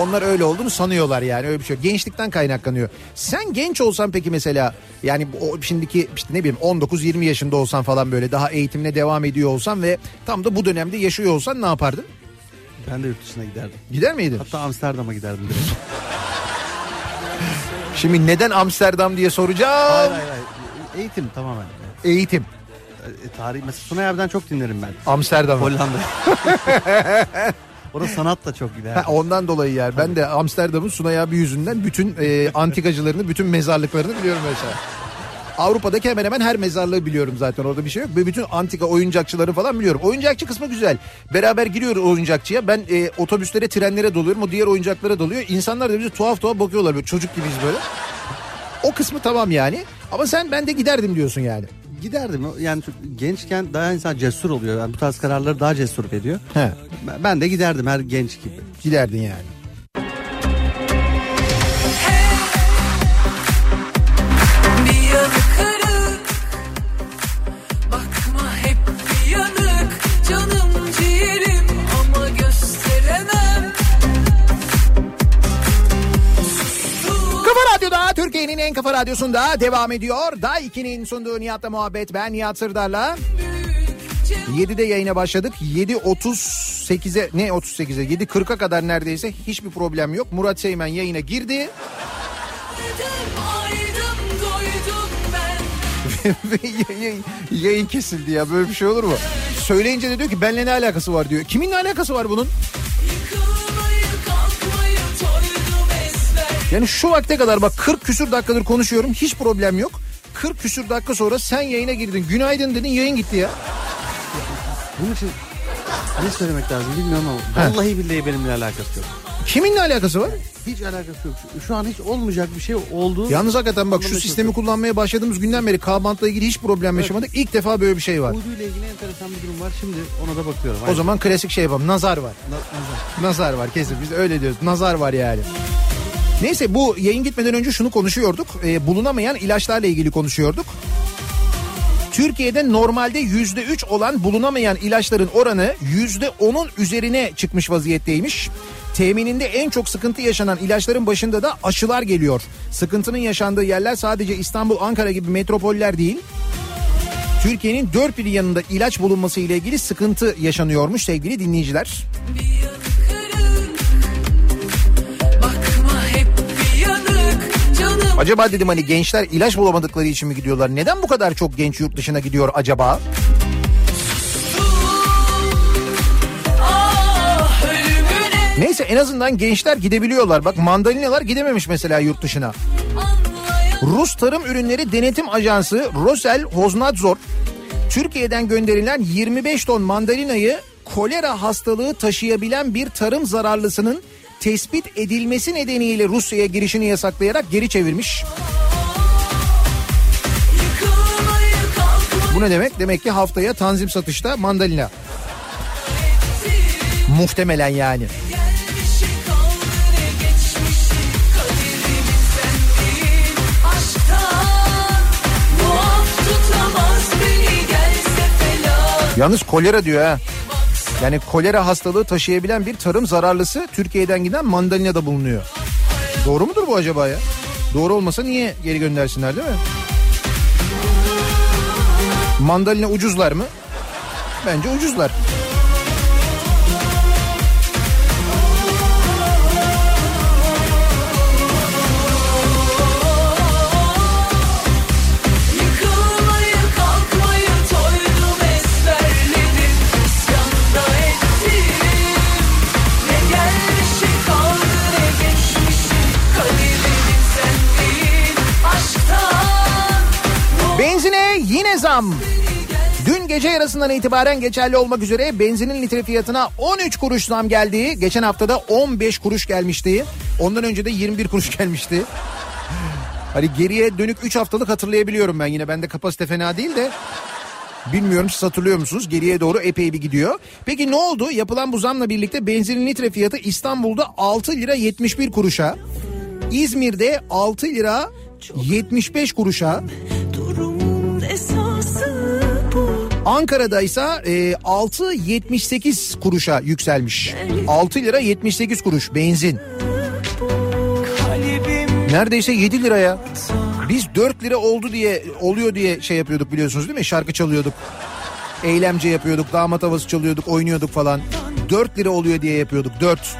Onlar öyle olduğunu sanıyorlar yani öyle bir şey. yok. Gençlikten kaynaklanıyor. Sen genç olsan peki mesela yani o şimdiki işte ne bileyim 19-20 yaşında olsan falan böyle daha eğitimine devam ediyor olsan ve tam da bu dönemde yaşıyor olsan ne yapardın? Ben de yurt dışına giderdim. Gider miydin? Hatta Amsterdam'a giderdim direkt. *laughs* Şimdi neden Amsterdam diye soracağım. hayır hayır hayır. Eğitim tamamen. Eğitim. E, tarih mesela Sunay abiden çok dinlerim ben. Amsterdam. Hollanda. *laughs* Orada sanat da çok gider. Ha, ondan dolayı yani. Ben de Amsterdam'ın Sunay abi yüzünden bütün e, antikacılarını, bütün mezarlıklarını biliyorum mesela. Avrupa'daki hemen hemen her mezarlığı biliyorum zaten orada bir şey yok. Ve bütün antika oyuncakçıları falan biliyorum. Oyuncakçı kısmı güzel. Beraber giriyoruz oyuncakçıya. Ben e, otobüslere, trenlere doluyorum. O diğer oyuncaklara doluyor. İnsanlar da bize tuhaf tuhaf bakıyorlar böyle çocuk gibiyiz böyle. O kısmı tamam yani. Ama sen ben de giderdim diyorsun yani. Giderdim. Yani gençken daha insan cesur oluyor. Yani bu tarz kararları daha cesur veriyor. He. Ben de giderdim her genç gibi. Giderdin yani. Türkiye'nin en kafa radyosunda devam ediyor. Day 2'nin sunduğu Nihat'la muhabbet ben Nihat Sırdar'la. 7'de yayına başladık. 7.38'e ne 38'e 7.40'a kadar neredeyse hiçbir problem yok. Murat Seymen yayına girdi. Yayın, *laughs* yayın kesildi ya böyle bir şey olur mu? Söyleyince de diyor ki benimle ne alakası var diyor. Kimin ne alakası var bunun? Yani şu vakte kadar bak 40 küsür dakikadır konuşuyorum hiç problem yok. 40 küsür dakika sonra sen yayına girdin. Günaydın dedin yayın gitti ya. Bunun için ne söylemek lazım bilmiyorum ama vallahi billahi benimle alakası yok. Kiminle alakası var? Hiç alakası yok. Şu, şu an hiç olmayacak bir şey oldu. Yalnız hakikaten bak şu sistemi yok. kullanmaya başladığımız günden beri K-Bant'la ilgili hiç problem yaşamadık. İlk defa böyle bir şey var. Uyduyla ilgili enteresan bir durum var. Şimdi ona da bakıyorum. O zaman klasik şey yapalım. Nazar var. Na- nazar. Nazar var kesin biz öyle diyoruz. Nazar var yani. Neyse bu yayın gitmeden önce şunu konuşuyorduk. Ee, bulunamayan ilaçlarla ilgili konuşuyorduk. Türkiye'de normalde yüzde üç olan bulunamayan ilaçların oranı yüzde onun üzerine çıkmış vaziyetteymiş. Temininde en çok sıkıntı yaşanan ilaçların başında da aşılar geliyor. Sıkıntının yaşandığı yerler sadece İstanbul, Ankara gibi metropoller değil. Türkiye'nin dört bir yanında ilaç bulunması ile ilgili sıkıntı yaşanıyormuş sevgili dinleyiciler. Bir Acaba dedim hani gençler ilaç bulamadıkları için mi gidiyorlar? Neden bu kadar çok genç yurt dışına gidiyor acaba? Neyse en azından gençler gidebiliyorlar. Bak mandalinalar gidememiş mesela yurt dışına. Rus Tarım Ürünleri Denetim Ajansı Rosel Hoznadzor Türkiye'den gönderilen 25 ton mandalinayı kolera hastalığı taşıyabilen bir tarım zararlısının tespit edilmesi nedeniyle Rusya'ya girişini yasaklayarak geri çevirmiş. Bu ne demek? Demek ki haftaya tanzim satışta mandalina. Muhtemelen yani. Yalnız kolera diyor ha. Yani kolera hastalığı taşıyabilen bir tarım zararlısı Türkiye'den giden mandalinada bulunuyor. Doğru mudur bu acaba ya? Doğru olmasa niye geri göndersinler değil mi? Mandalina ucuzlar mı? Bence ucuzlar. zam. Dün gece yarısından itibaren geçerli olmak üzere benzinin litre fiyatına 13 kuruş zam geldi. Geçen haftada 15 kuruş gelmişti. Ondan önce de 21 kuruş gelmişti. Hani geriye dönük 3 haftalık hatırlayabiliyorum ben yine. Bende kapasite fena değil de. Bilmiyorum siz hatırlıyor musunuz? Geriye doğru epey bir gidiyor. Peki ne oldu? Yapılan bu zamla birlikte benzinin litre fiyatı İstanbul'da 6 lira 71 kuruşa. İzmir'de 6 lira 75 kuruşa. Ankara'da ise e, 6.78 kuruşa yükselmiş. 6 lira 78 kuruş benzin. Neredeyse 7 liraya. Biz 4 lira oldu diye oluyor diye şey yapıyorduk biliyorsunuz değil mi? Şarkı çalıyorduk. Eylemce yapıyorduk, damat havası çalıyorduk, oynuyorduk falan. 4 lira oluyor diye yapıyorduk. 4. 4.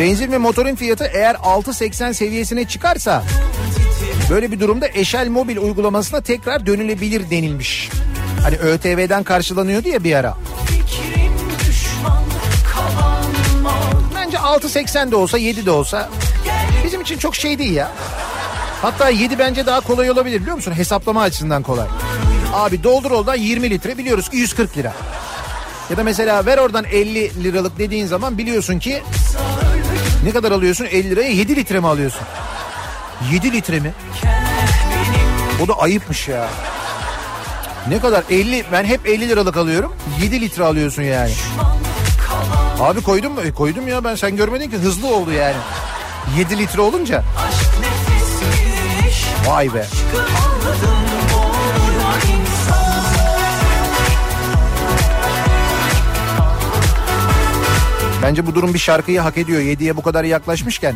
Benzin ve motorun fiyatı eğer 6.80 seviyesine çıkarsa böyle bir durumda Eşel Mobil uygulamasına tekrar dönülebilir denilmiş. Hani ÖTV'den karşılanıyordu ya bir ara. Bence 6.80 de olsa 7 de olsa bizim için çok şey değil ya. Hatta 7 bence daha kolay olabilir biliyor musun? Hesaplama açısından kolay. Abi doldur oradan 20 litre biliyoruz ki 140 lira. Ya da mesela ver oradan 50 liralık dediğin zaman biliyorsun ki ne kadar alıyorsun? 50 liraya 7 litre mi alıyorsun? 7 litre mi? O da ayıpmış ya. Ne kadar 50 ben hep 50 liralık alıyorum. 7 litre alıyorsun yani. Abi koydun mu? E, koydum ya ben sen görmedin ki hızlı oldu yani. 7 litre olunca. Vay be. Anladım Bence bu durum bir şarkıyı hak ediyor. 7'ye bu kadar yaklaşmışken.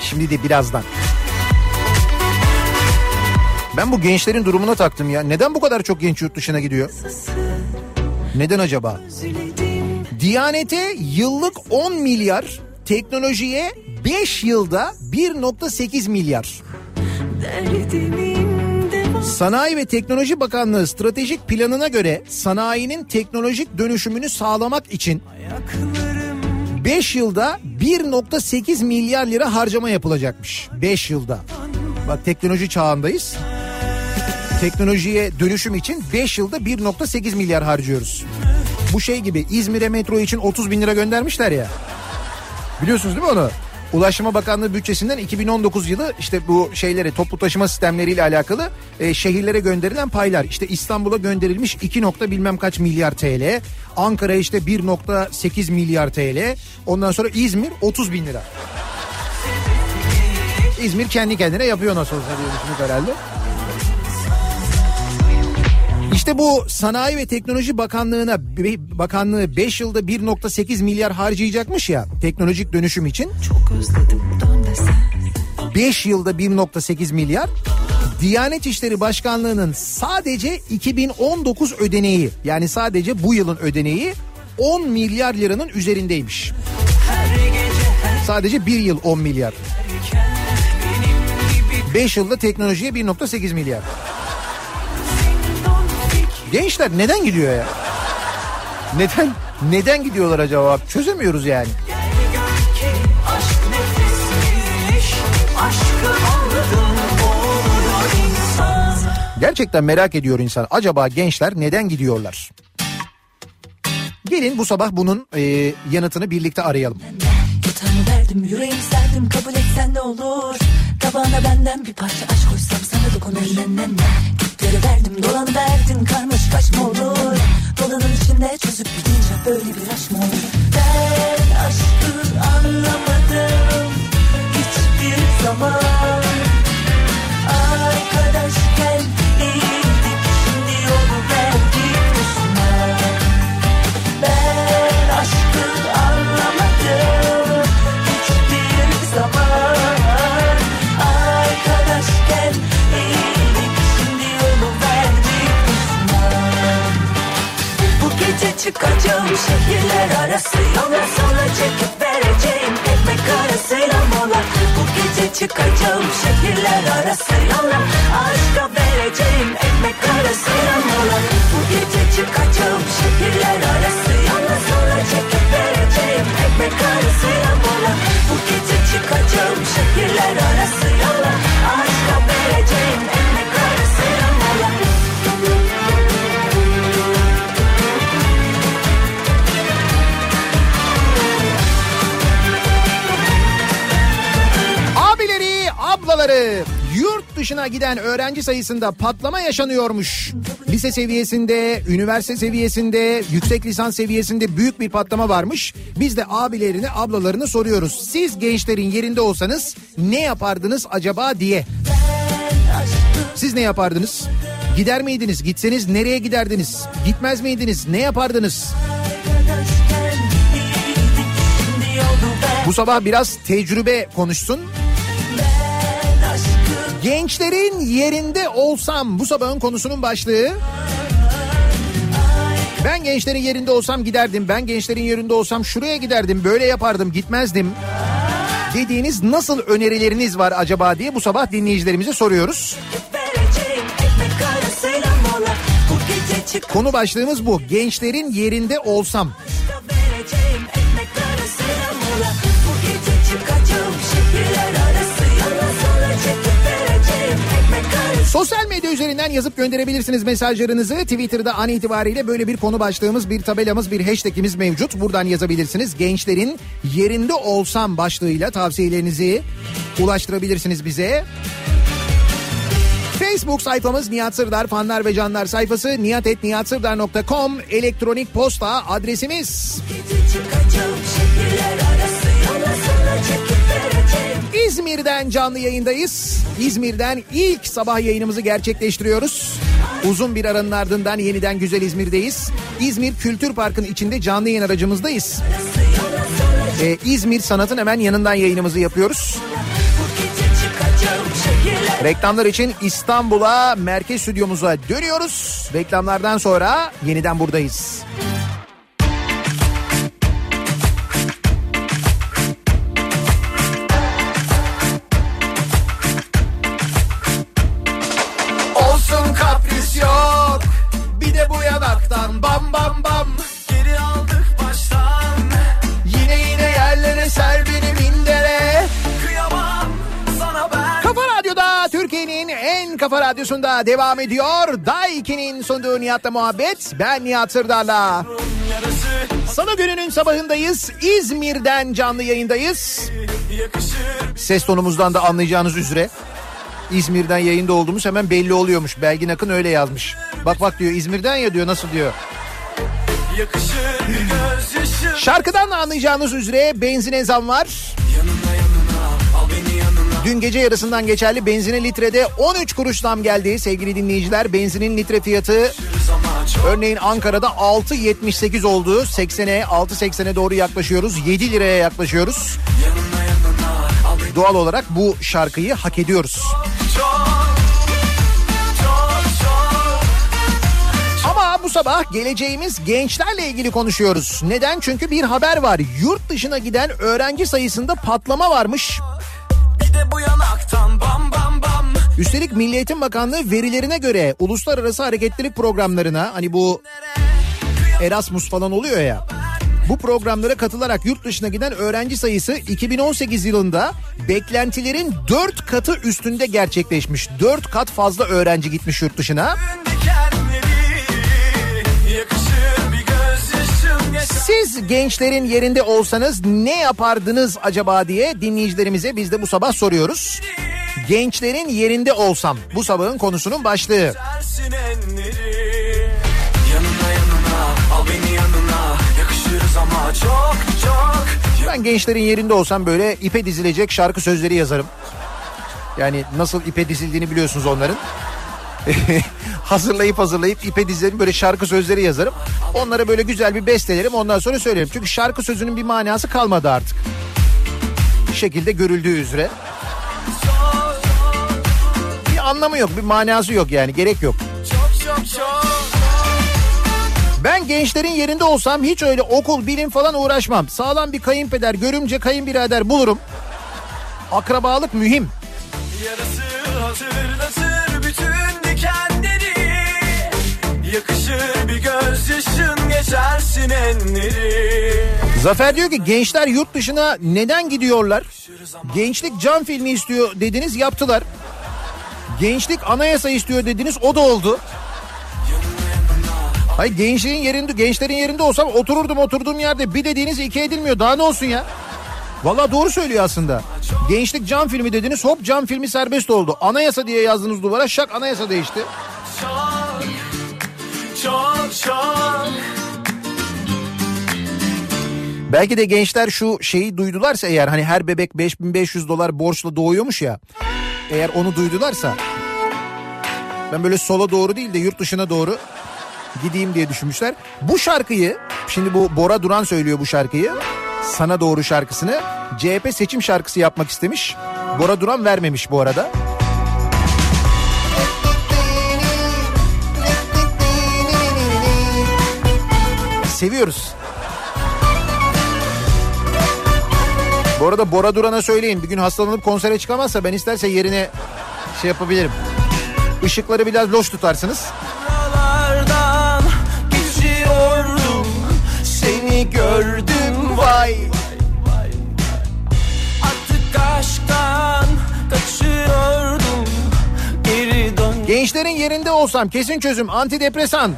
Şimdi de birazdan. Ben bu gençlerin durumuna taktım ya. Neden bu kadar çok genç yurt dışına gidiyor? Neden acaba? Diyanete yıllık 10 milyar, teknolojiye 5 yılda 1.8 milyar. Derdimin devamı Sanayi ve Teknoloji Bakanlığı stratejik planına göre sanayinin teknolojik dönüşümünü sağlamak için 5 yılda 1.8 milyar lira harcama yapılacakmış. 5 yılda. Bak teknoloji çağındayız. Teknolojiye dönüşüm için 5 yılda 1.8 milyar harcıyoruz. Bu şey gibi İzmir'e metro için 30 bin lira göndermişler ya. Biliyorsunuz değil mi onu? Ulaştırma Bakanlığı bütçesinden 2019 yılı işte bu şeylere toplu taşıma sistemleriyle alakalı e, şehirlere gönderilen paylar. İşte İstanbul'a gönderilmiş 2 nokta bilmem kaç milyar TL. Ankara işte 1.8 milyar TL. Ondan sonra İzmir 30 bin lira. İzmir kendi kendine yapıyor nasıl olsa diye herhalde. İşte bu Sanayi ve Teknoloji Bakanlığı'na Bakanlığı 5 yılda 1.8 milyar harcayacakmış ya teknolojik dönüşüm için. Çok özledim dön desen 5 yılda 1.8 milyar. Diyanet İşleri Başkanlığı'nın sadece 2019 ödeneği yani sadece bu yılın ödeneği 10 milyar liranın üzerindeymiş. Sadece bir yıl 10 milyar. 5 yılda teknolojiye 1.8 milyar. Gençler neden gidiyor ya? Neden neden gidiyorlar acaba? Çözemiyoruz yani. Gerçekten merak ediyor insan. Acaba gençler neden gidiyorlar? Gelin bu sabah bunun e, yanıtını birlikte arayalım. Yatağını verdim yüreğimi serdim kabul etsen ne olur Tabağına benden bir parça aşk koysam sana ne ne Gitleri verdim dolan verdin karmaşık aşk mı olur? Dolanın içinde çözüp gidince böyle bir aşk mı olur? Ben aşkı anlamadım hiçbir zaman çıkacağım şehirler arası. Yola sola çekip vereceğim ekmek arasıyla mola Bu gece çıkacağım şehirler arası. Yola aşka vereceğim ekmek arasıyla mola Bu gece çıkacağım şehirler arası. Yola sola çekip vereceğim ekmek arasıyla mola Bu gece çıkacağım şehirler arası. Yola aşka vereceğim ablaları yurt dışına giden öğrenci sayısında patlama yaşanıyormuş. Lise seviyesinde, üniversite seviyesinde, yüksek lisans seviyesinde büyük bir patlama varmış. Biz de abilerini, ablalarını soruyoruz. Siz gençlerin yerinde olsanız ne yapardınız acaba diye. Siz ne yapardınız? Gider miydiniz? Gitseniz nereye giderdiniz? Gitmez miydiniz? Ne yapardınız? Bu sabah biraz tecrübe konuşsun. Gençlerin yerinde olsam bu sabahın konusunun başlığı. Ben gençlerin yerinde olsam giderdim. Ben gençlerin yerinde olsam şuraya giderdim. Böyle yapardım, gitmezdim. Dediğiniz nasıl önerileriniz var acaba diye bu sabah dinleyicilerimize soruyoruz. Konu başlığımız bu. Gençlerin yerinde olsam. Sosyal medya üzerinden yazıp gönderebilirsiniz mesajlarınızı. Twitter'da an itibariyle böyle bir konu başlığımız, bir tabelamız, bir hashtagimiz mevcut. Buradan yazabilirsiniz. Gençlerin yerinde olsam başlığıyla tavsiyelerinizi ulaştırabilirsiniz bize. Facebook sayfamız Nihat Sırdar fanlar ve canlar sayfası niyatetniyatsırdar.com elektronik posta adresimiz. çıkacağım İzmir'den canlı yayındayız. İzmir'den ilk sabah yayınımızı gerçekleştiriyoruz. Uzun bir aranın ardından yeniden güzel İzmir'deyiz. İzmir Kültür Park'ın içinde canlı yayın aracımızdayız. Ee, İzmir Sanat'ın hemen yanından yayınımızı yapıyoruz. Reklamlar için İstanbul'a merkez stüdyomuza dönüyoruz. Reklamlardan sonra yeniden buradayız. Kafa radyosunda devam ediyor. Daiki'nin sunduğu Nihat'la muhabbet. Ben Nihat Sırdar'la. Salı gününün sabahındayız. İzmir'den canlı yayındayız. Ses tonumuzdan da anlayacağınız üzere. İzmir'den yayında olduğumuz hemen belli oluyormuş. Belgin Akın öyle yazmış. Bak bak diyor İzmir'den ya diyor nasıl diyor. Şarkıdan da anlayacağınız üzere benzine zam var. Yanına Dün gece yarısından geçerli benzine litrede 13 kuruş zam geldi sevgili dinleyiciler. Benzinin litre fiyatı örneğin Ankara'da 6.78 oldu. 80'e 6.80'e doğru yaklaşıyoruz. 7 liraya yaklaşıyoruz. Doğal olarak bu şarkıyı hak ediyoruz. bu sabah geleceğimiz gençlerle ilgili konuşuyoruz. Neden? Çünkü bir haber var. Yurt dışına giden öğrenci sayısında patlama varmış. Üstelik Milli Eğitim Bakanlığı verilerine göre uluslararası hareketlilik programlarına hani bu Erasmus falan oluyor ya. Bu programlara katılarak yurt dışına giden öğrenci sayısı 2018 yılında beklentilerin 4 katı üstünde gerçekleşmiş. 4 kat fazla öğrenci gitmiş yurt dışına. dikenleri Siz gençlerin yerinde olsanız ne yapardınız acaba diye dinleyicilerimize biz de bu sabah soruyoruz. Gençlerin yerinde olsam bu sabahın konusunun başlığı. Tersin enleri Yanına yanına al beni yanına Yakışırız ama çok çok Ben gençlerin yerinde olsam böyle ipe dizilecek şarkı sözleri yazarım. Yani nasıl ipe dizildiğini biliyorsunuz onların. *laughs* hazırlayıp hazırlayıp ipe dizerim böyle şarkı sözleri yazarım. Onlara böyle güzel bir bestelerim ondan sonra söylerim. Çünkü şarkı sözünün bir manası kalmadı artık. Bir şekilde görüldüğü üzere. Bir anlamı yok bir manası yok yani gerek yok. Ben gençlerin yerinde olsam hiç öyle okul, bilim falan uğraşmam. Sağlam bir kayınpeder, görümce kayınbirader bulurum. Akrabalık mühim. Yarası hatırlatır Yakışır bir gözyaşın geçersin enleri Zafer diyor ki gençler yurt dışına neden gidiyorlar? Gençlik can filmi istiyor dediniz yaptılar. Gençlik anayasa istiyor dediniz o da oldu. Hayır gençliğin yerinde gençlerin yerinde olsam otururdum oturduğum yerde bir dediğiniz iki edilmiyor daha ne olsun ya? Valla doğru söylüyor aslında. Gençlik can filmi dediniz hop can filmi serbest oldu. Anayasa diye yazdınız duvara şak anayasa değişti. Çok, çok, çok Belki de gençler şu şeyi duydularsa eğer hani her bebek 5500 dolar borçla doğuyormuş ya. Eğer onu duydularsa ben böyle sola doğru değil de yurt dışına doğru gideyim diye düşünmüşler. Bu şarkıyı şimdi bu Bora Duran söylüyor bu şarkıyı. Sana doğru şarkısını CHP seçim şarkısı yapmak istemiş. Bora Duran vermemiş bu arada. Seviyoruz. Bu arada Bora Duran'a söyleyin bir gün hastalanıp konsere çıkamazsa ben isterse yerine şey yapabilirim. Işıkları biraz loş tutarsınız. Seni gördüm vay Artık aşktan kaçıyordum Geri dön Gençlerin yerinde olsam kesin çözüm antidepresan.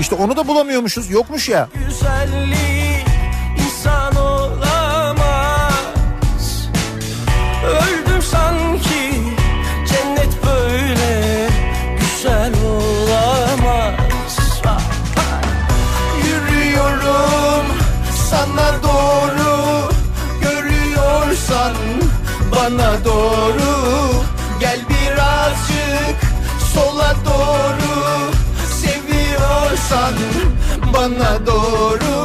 İşte onu da bulamıyormuşuz yokmuş ya. güzelliği insan olamaz Öldüm sanki cennet böyle güzel olamaz. Yürüyorum sana doğru Görüyorsan bana doğru Gel birazcık sola doğru Seviyorsan bana doğru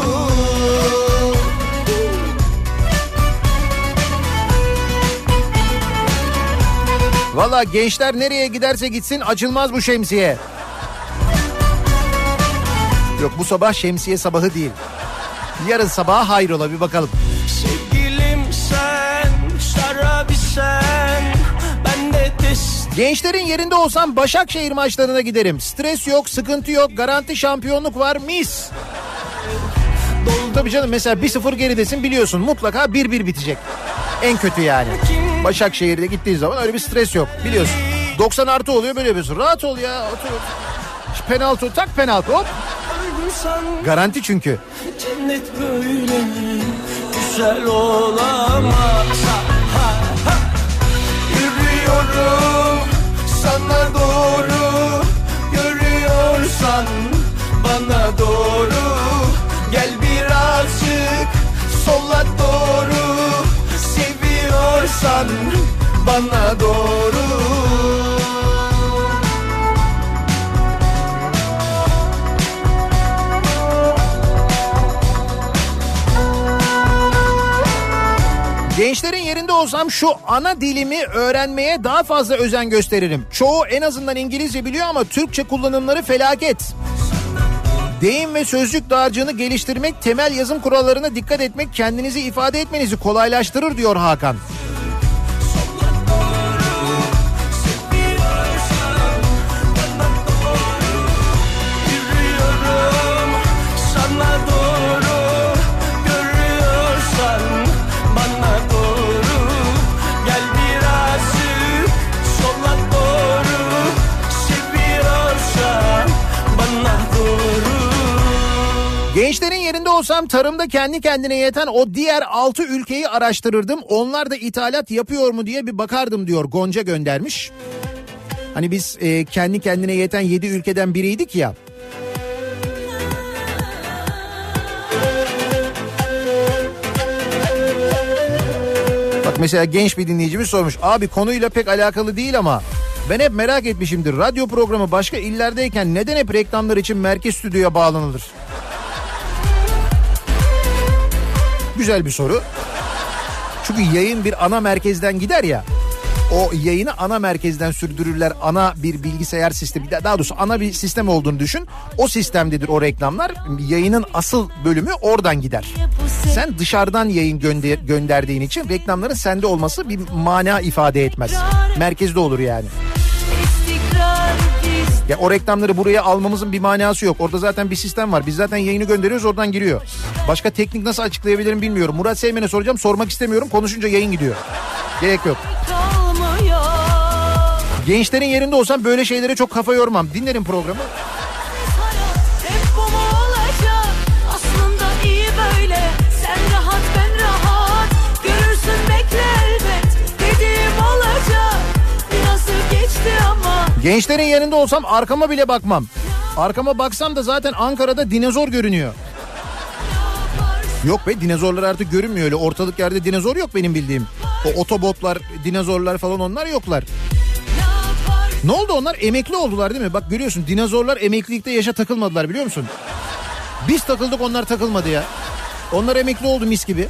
Valla gençler nereye giderse gitsin açılmaz bu şemsiye. Yok bu sabah şemsiye sabahı değil. Yarın sabaha hayrola bir bakalım. Gençlerin yerinde olsam Başakşehir maçlarına giderim. Stres yok, sıkıntı yok, garanti şampiyonluk var, mis. Tabii canım mesela 1-0 geridesin biliyorsun mutlaka 1-1 bitecek. En kötü yani. Başakşehir'de gittiğin zaman öyle bir stres yok biliyorsun. 90 artı oluyor böyle yapıyorsun. Rahat ol ya otur. Penaltı tak penaltı hop. Garanti çünkü. Cennet böyle güzel olamaz ha, ha. Yürüyorum sana doğru Görüyorsan bana doğru. Gel birazcık sola doğru Seviyorsan bana doğru Gençlerin yerinde olsam şu ana dilimi öğrenmeye daha fazla özen gösteririm. Çoğu en azından İngilizce biliyor ama Türkçe kullanımları felaket. Deyim ve sözcük dağarcığını geliştirmek, temel yazım kurallarına dikkat etmek kendinizi ifade etmenizi kolaylaştırır diyor Hakan. Olsam tarımda kendi kendine yeten o diğer 6 ülkeyi araştırırdım. Onlar da ithalat yapıyor mu diye bir bakardım diyor Gonca göndermiş. Hani biz e, kendi kendine yeten 7 ülkeden biriydik ya. Bak mesela genç bir dinleyicimiz sormuş. Abi konuyla pek alakalı değil ama ben hep merak etmişimdir. Radyo programı başka illerdeyken neden hep reklamlar için merkez stüdyoya bağlanılır? Güzel bir soru. Çünkü yayın bir ana merkezden gider ya. o yayını ana merkezden sürdürürler. Ana bir bilgisayar sistemi daha doğrusu ana bir sistem olduğunu düşün. O sistemdedir o reklamlar. Yayının asıl bölümü oradan gider. Sen dışarıdan yayın gönder, gönderdiğin için reklamların sende olması bir mana ifade etmez. Merkezde olur yani. Ya o reklamları buraya almamızın bir manası yok. Orada zaten bir sistem var. Biz zaten yayını gönderiyoruz oradan giriyor. Başka teknik nasıl açıklayabilirim bilmiyorum. Murat Seymen'e soracağım sormak istemiyorum. Konuşunca yayın gidiyor. Gerek yok. Gençlerin yerinde olsam böyle şeylere çok kafa yormam. Dinlerim programı. Gençlerin yerinde olsam arkama bile bakmam. Arkama baksam da zaten Ankara'da dinozor görünüyor. Yok be dinozorlar artık görünmüyor öyle. Ortalık yerde dinozor yok benim bildiğim. O otobotlar, dinozorlar falan onlar yoklar. Ne oldu onlar? Emekli oldular değil mi? Bak görüyorsun dinozorlar emeklilikte yaşa takılmadılar biliyor musun? Biz takıldık onlar takılmadı ya. Onlar emekli oldu mis gibi.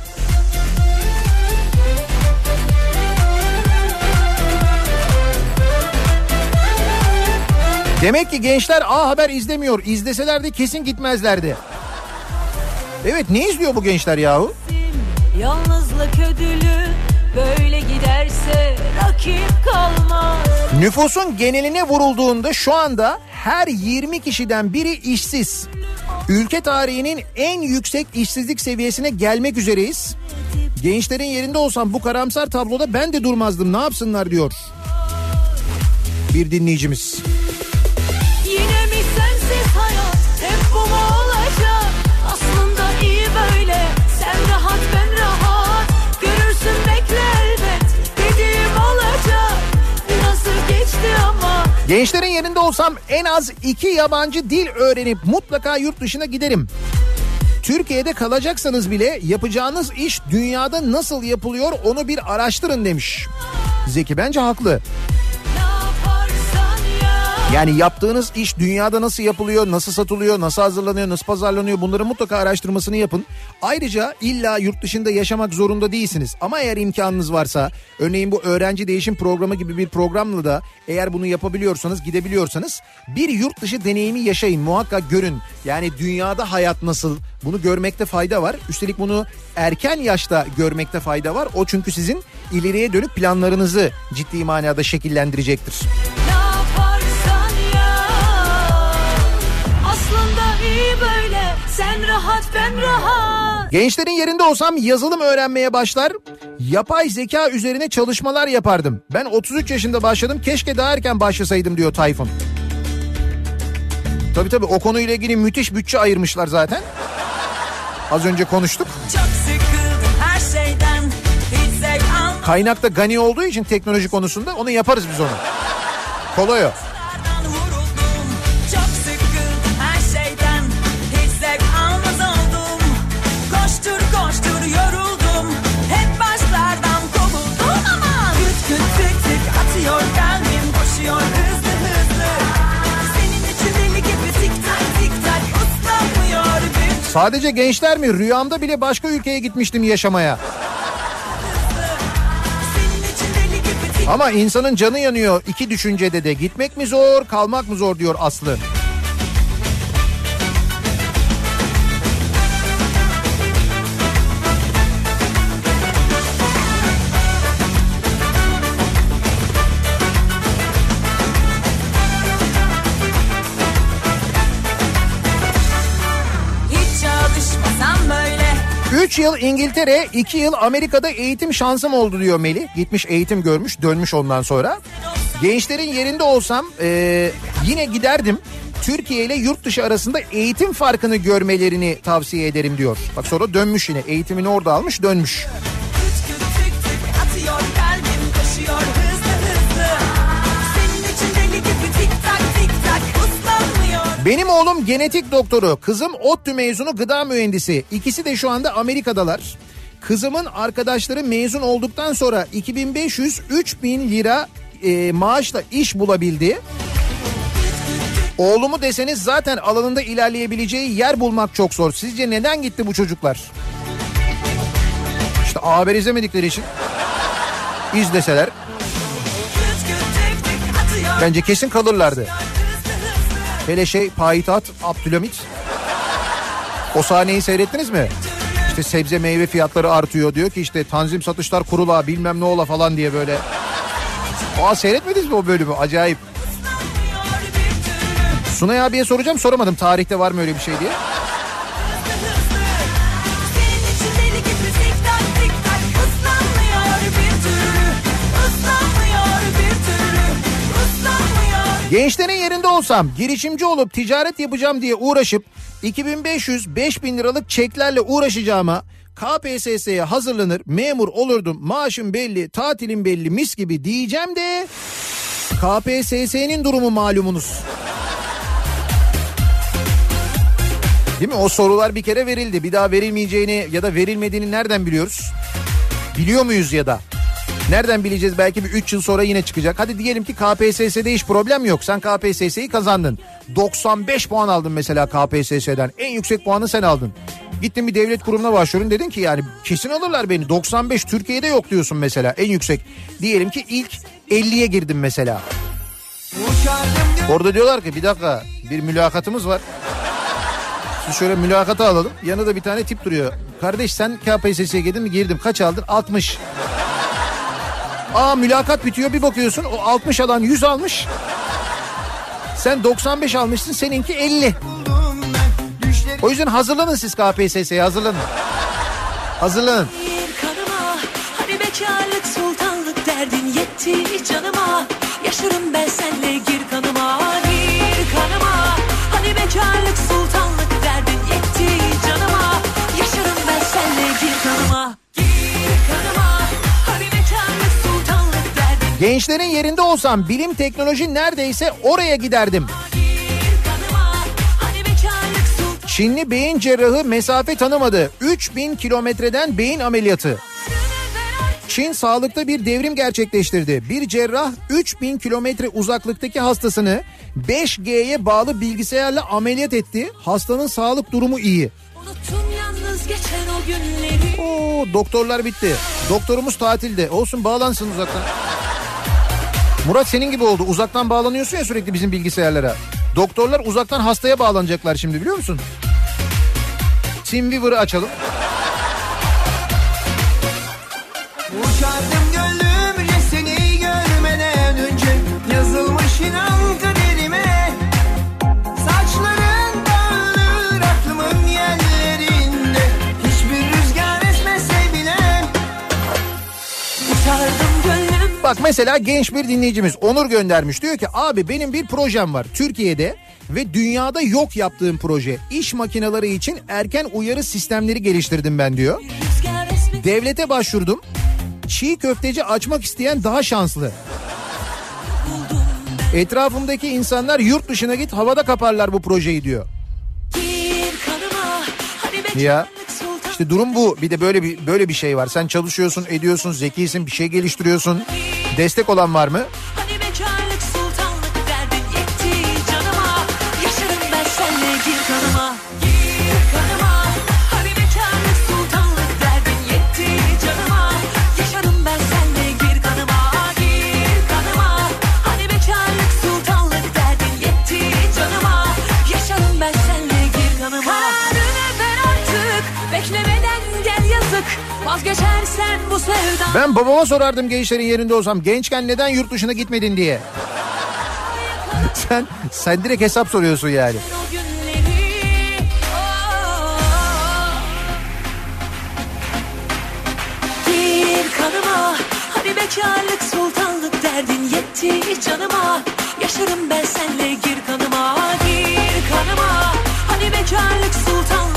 Demek ki gençler A Haber izlemiyor. İzleselerdi kesin gitmezlerdi. Evet ne izliyor bu gençler yahu? Yalnızlık ödülü Böyle giderse Rakip kalmaz Nüfusun geneline vurulduğunda şu anda her 20 kişiden biri işsiz. Ülke tarihinin en yüksek işsizlik seviyesine gelmek üzereyiz. Gençlerin yerinde olsam bu karamsar tabloda ben de durmazdım ne yapsınlar diyor. Bir dinleyicimiz. Yine Gençlerin yerinde olsam en az iki yabancı dil öğrenip mutlaka yurt dışına giderim. Türkiye'de kalacaksanız bile yapacağınız iş dünyada nasıl yapılıyor onu bir araştırın demiş. Zeki bence haklı. Yani yaptığınız iş dünyada nasıl yapılıyor, nasıl satılıyor, nasıl hazırlanıyor, nasıl pazarlanıyor bunların mutlaka araştırmasını yapın. Ayrıca illa yurt dışında yaşamak zorunda değilsiniz. Ama eğer imkanınız varsa örneğin bu öğrenci değişim programı gibi bir programla da eğer bunu yapabiliyorsanız gidebiliyorsanız bir yurt dışı deneyimi yaşayın muhakkak görün. Yani dünyada hayat nasıl bunu görmekte fayda var. Üstelik bunu erken yaşta görmekte fayda var. O çünkü sizin ileriye dönük planlarınızı ciddi manada şekillendirecektir. İyi böyle Sen rahat ben rahat Gençlerin yerinde olsam yazılım öğrenmeye başlar. Yapay zeka üzerine çalışmalar yapardım. Ben 33 yaşında başladım. Keşke daha erken başlasaydım diyor Tayfun. Tabii tabii o konuyla ilgili müthiş bütçe ayırmışlar zaten. Az önce konuştuk. Çok sıkıldım her şeyden Hiç Kaynakta gani olduğu için teknoloji konusunda onu yaparız biz onu. Kolay o. Sadece gençler mi? Rüyamda bile başka ülkeye gitmiştim yaşamaya. Ama insanın canı yanıyor iki düşüncede de. Gitmek mi zor, kalmak mı zor diyor Aslı. 3 yıl İngiltere, 2 yıl Amerika'da eğitim şansım oldu diyor Melih. Gitmiş eğitim görmüş, dönmüş ondan sonra. Gençlerin yerinde olsam eee, yine giderdim. Türkiye ile yurt dışı arasında eğitim farkını görmelerini tavsiye ederim diyor. Bak sonra dönmüş yine eğitimini orada almış dönmüş. kalbim koşuyor Benim oğlum genetik doktoru, kızım ODTÜ mezunu gıda mühendisi. İkisi de şu anda Amerika'dalar. Kızımın arkadaşları mezun olduktan sonra 2500-3000 lira e, maaşla iş bulabildi. Oğlumu deseniz zaten alanında ilerleyebileceği yer bulmak çok zor. Sizce neden gitti bu çocuklar? İşte Haber izlemedikleri için izleseler. Bence kesin kalırlardı. Hele şey Payitaht Abdülhamit. O sahneyi seyrettiniz mi? İşte sebze meyve fiyatları artıyor diyor ki işte tanzim satışlar kurula bilmem ne ola falan diye böyle. Aa seyretmediniz mi o bölümü? Acayip. Sunay abiye soracağım soramadım tarihte var mı öyle bir şey diye. Gençlerin yerinde olsam girişimci olup ticaret yapacağım diye uğraşıp 2500-5000 liralık çeklerle uğraşacağıma KPSS'ye hazırlanır memur olurdum maaşım belli tatilim belli mis gibi diyeceğim de KPSS'nin durumu malumunuz. Değil mi? O sorular bir kere verildi. Bir daha verilmeyeceğini ya da verilmediğini nereden biliyoruz? Biliyor muyuz ya da? Nereden bileceğiz? Belki bir 3 yıl sonra yine çıkacak. Hadi diyelim ki KPSS'de hiç problem yok. Sen KPSS'yi kazandın. 95 puan aldın mesela KPSS'den. En yüksek puanı sen aldın. Gittin bir devlet kurumuna başvurun dedin ki yani kesin alırlar beni. 95 Türkiye'de yok diyorsun mesela en yüksek. Diyelim ki ilk 50'ye girdim mesela. Orada diyorlar ki bir dakika bir mülakatımız var. Siz şöyle mülakata alalım. Yanında bir tane tip duruyor. Kardeş sen KPSS'ye girdin mi? Girdim. Kaç aldın? 60. Aa mülakat bitiyor bir bakıyorsun o 60 alan 100 almış. Sen 95 almışsın seninki 50. O yüzden hazırlanın siz KPSS'ye hazırlanın. Hazırlanın. Hani bekarlık sultanlık derdin yetti canıma yaşarım ben senle gir kanıma gir kanıma hani bekarlık sultanlık derdin yetti canıma yaşarım ben senle gir kanıma Gençlerin yerinde olsam bilim teknoloji neredeyse oraya giderdim. Çinli beyin cerrahı mesafe tanımadı. 3000 kilometreden beyin ameliyatı. Çin sağlıkta bir devrim gerçekleştirdi. Bir cerrah 3000 kilometre uzaklıktaki hastasını 5G'ye bağlı bilgisayarla ameliyat etti. Hastanın sağlık durumu iyi. Oo, doktorlar bitti. Doktorumuz tatilde. Olsun bağlansın uzaktan. Murat senin gibi oldu. Uzaktan bağlanıyorsun ya sürekli bizim bilgisayarlara. Doktorlar uzaktan hastaya bağlanacaklar şimdi biliyor musun? TeamViewer'ı açalım. Uçardım Bak mesela genç bir dinleyicimiz Onur göndermiş. Diyor ki abi benim bir projem var Türkiye'de ve dünyada yok yaptığım proje. İş makineleri için erken uyarı sistemleri geliştirdim ben diyor. Devlete başvurdum. Çiğ köfteci açmak isteyen daha şanslı. Etrafımdaki insanlar yurt dışına git havada kaparlar bu projeyi diyor. Ya. İşte durum bu. Bir de böyle bir böyle bir şey var. Sen çalışıyorsun, ediyorsun, zekisin, bir şey geliştiriyorsun. Destek olan var mı? Hani bu sevdan Ben babama sorardım gençlerin yerinde olsam. Gençken neden yurt dışına gitmedin diye. *laughs* sen sen direkt hesap soruyorsun yani. oh. Bekarlık sultanlık derdin yetti canıma Yaşarım ben senle gir kanıma Gir kanıma Hani bekarlık sultanlık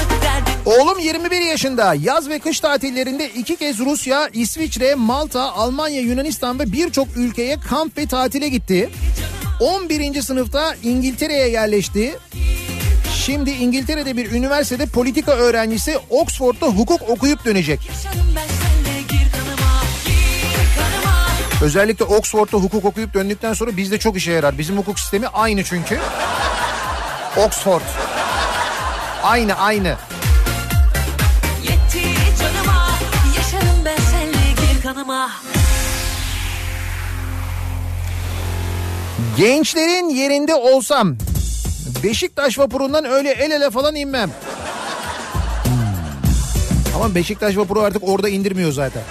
Oğlum 21 yaşında yaz ve kış tatillerinde iki kez Rusya, İsviçre, Malta, Almanya, Yunanistan ve birçok ülkeye kamp ve tatile gitti. 11. sınıfta İngiltere'ye yerleşti. Şimdi İngiltere'de bir üniversitede politika öğrencisi Oxford'da hukuk okuyup dönecek. Özellikle Oxford'da hukuk okuyup döndükten sonra bizde çok işe yarar. Bizim hukuk sistemi aynı çünkü. Oxford. Aynı aynı. Gençlerin yerinde olsam Beşiktaş vapurundan öyle el ele falan inmem. Ama Beşiktaş vapuru artık orada indirmiyor zaten.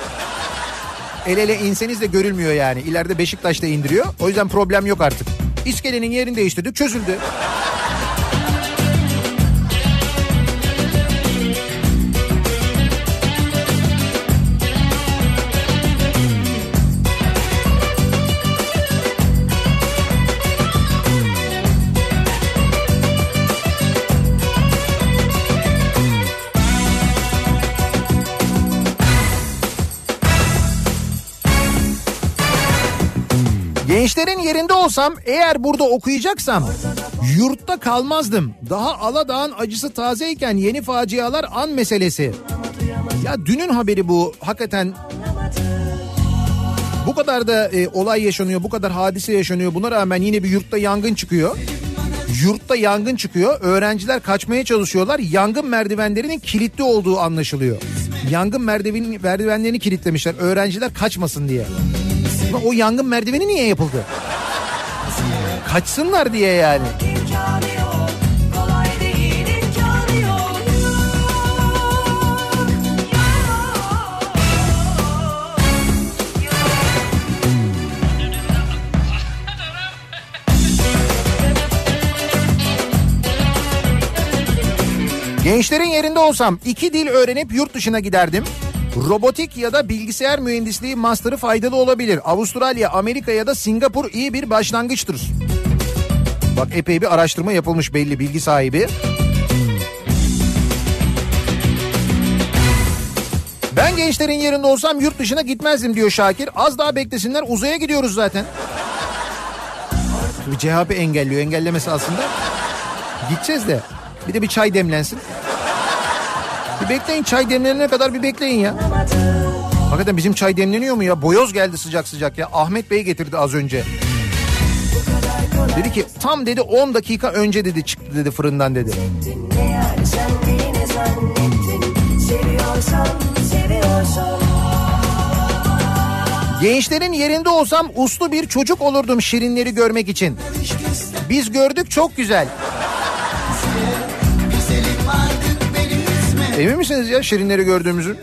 El ele inseniz de görülmüyor yani. İleride Beşiktaş da indiriyor. O yüzden problem yok artık. İskelenin yerini değiştirdik çözüldü. Gençlerin yerinde olsam eğer burada okuyacaksam yurtta kalmazdım. Daha Aladağ'ın acısı tazeyken yeni facialar an meselesi. Ya dünün haberi bu hakikaten bu kadar da e, olay yaşanıyor, bu kadar hadise yaşanıyor. Buna rağmen yine bir yurtta yangın çıkıyor. Yurtta yangın çıkıyor. Öğrenciler kaçmaya çalışıyorlar. Yangın merdivenlerinin kilitli olduğu anlaşılıyor. Yangın merdiven, merdivenlerini kilitlemişler. Öğrenciler kaçmasın diye. Ama o yangın merdiveni niye yapıldı? Kaçsınlar diye yani. Gençlerin yerinde olsam iki dil öğrenip yurt dışına giderdim. Robotik ya da bilgisayar mühendisliği master'ı faydalı olabilir. Avustralya, Amerika ya da Singapur iyi bir başlangıçtır. Bak epey bir araştırma yapılmış belli bilgi sahibi. Ben gençlerin yerinde olsam yurt dışına gitmezdim diyor Şakir. Az daha beklesinler uzaya gidiyoruz zaten. Bir CHP engelliyor. Engellemesi aslında. Gideceğiz de. Bir de bir çay demlensin. Bir bekleyin çay demlenene kadar bir bekleyin ya. Hakikaten bizim çay demleniyor mu ya? Boyoz geldi sıcak sıcak ya. Ahmet Bey getirdi az önce. Dedi ki tam dedi 10 dakika önce dedi çıktı dedi fırından dedi. Gençlerin yerinde olsam uslu bir çocuk olurdum şirinleri görmek için. Biz gördük çok güzel. Emin misiniz ya şirinleri gördüğümüzü?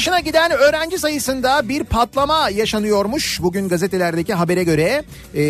Dışına giden öğrenci sayısında bir patlama yaşanıyormuş bugün gazetelerdeki habere göre. Ee,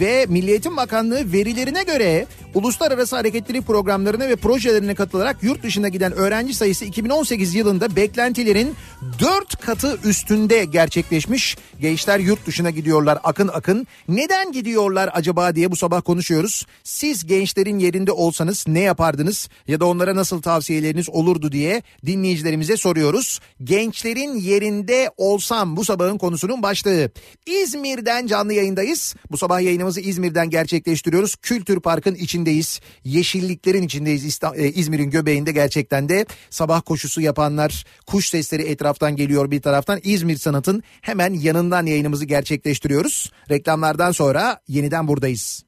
ve Milli Eğitim Bakanlığı verilerine göre uluslararası hareketlilik programlarına ve projelerine katılarak yurt dışına giden öğrenci sayısı 2018 yılında beklentilerin 4 katı üstünde gerçekleşmiş. Gençler yurt dışına gidiyorlar akın akın. Neden gidiyorlar acaba diye bu sabah konuşuyoruz. Siz gençlerin yerinde olsanız ne yapardınız ya da onlara nasıl tavsiyeleriniz olurdu diye dinleyicilerimize soruyoruz. Gençlerin yerinde olsam bu sabahın konusunun başlığı. İzmir'den canlı yayındayız. Bu sabah yayınımızı İzmir'den gerçekleştiriyoruz. Kültür Park'ın içindeyiz. Yeşilliklerin içindeyiz e, İzmir'in göbeğinde gerçekten de sabah koşusu yapanlar, kuş sesleri etraftan geliyor bir taraftan. İzmir Sanat'ın hemen yanından yayınımızı gerçekleştiriyoruz. Reklamlardan sonra yeniden buradayız.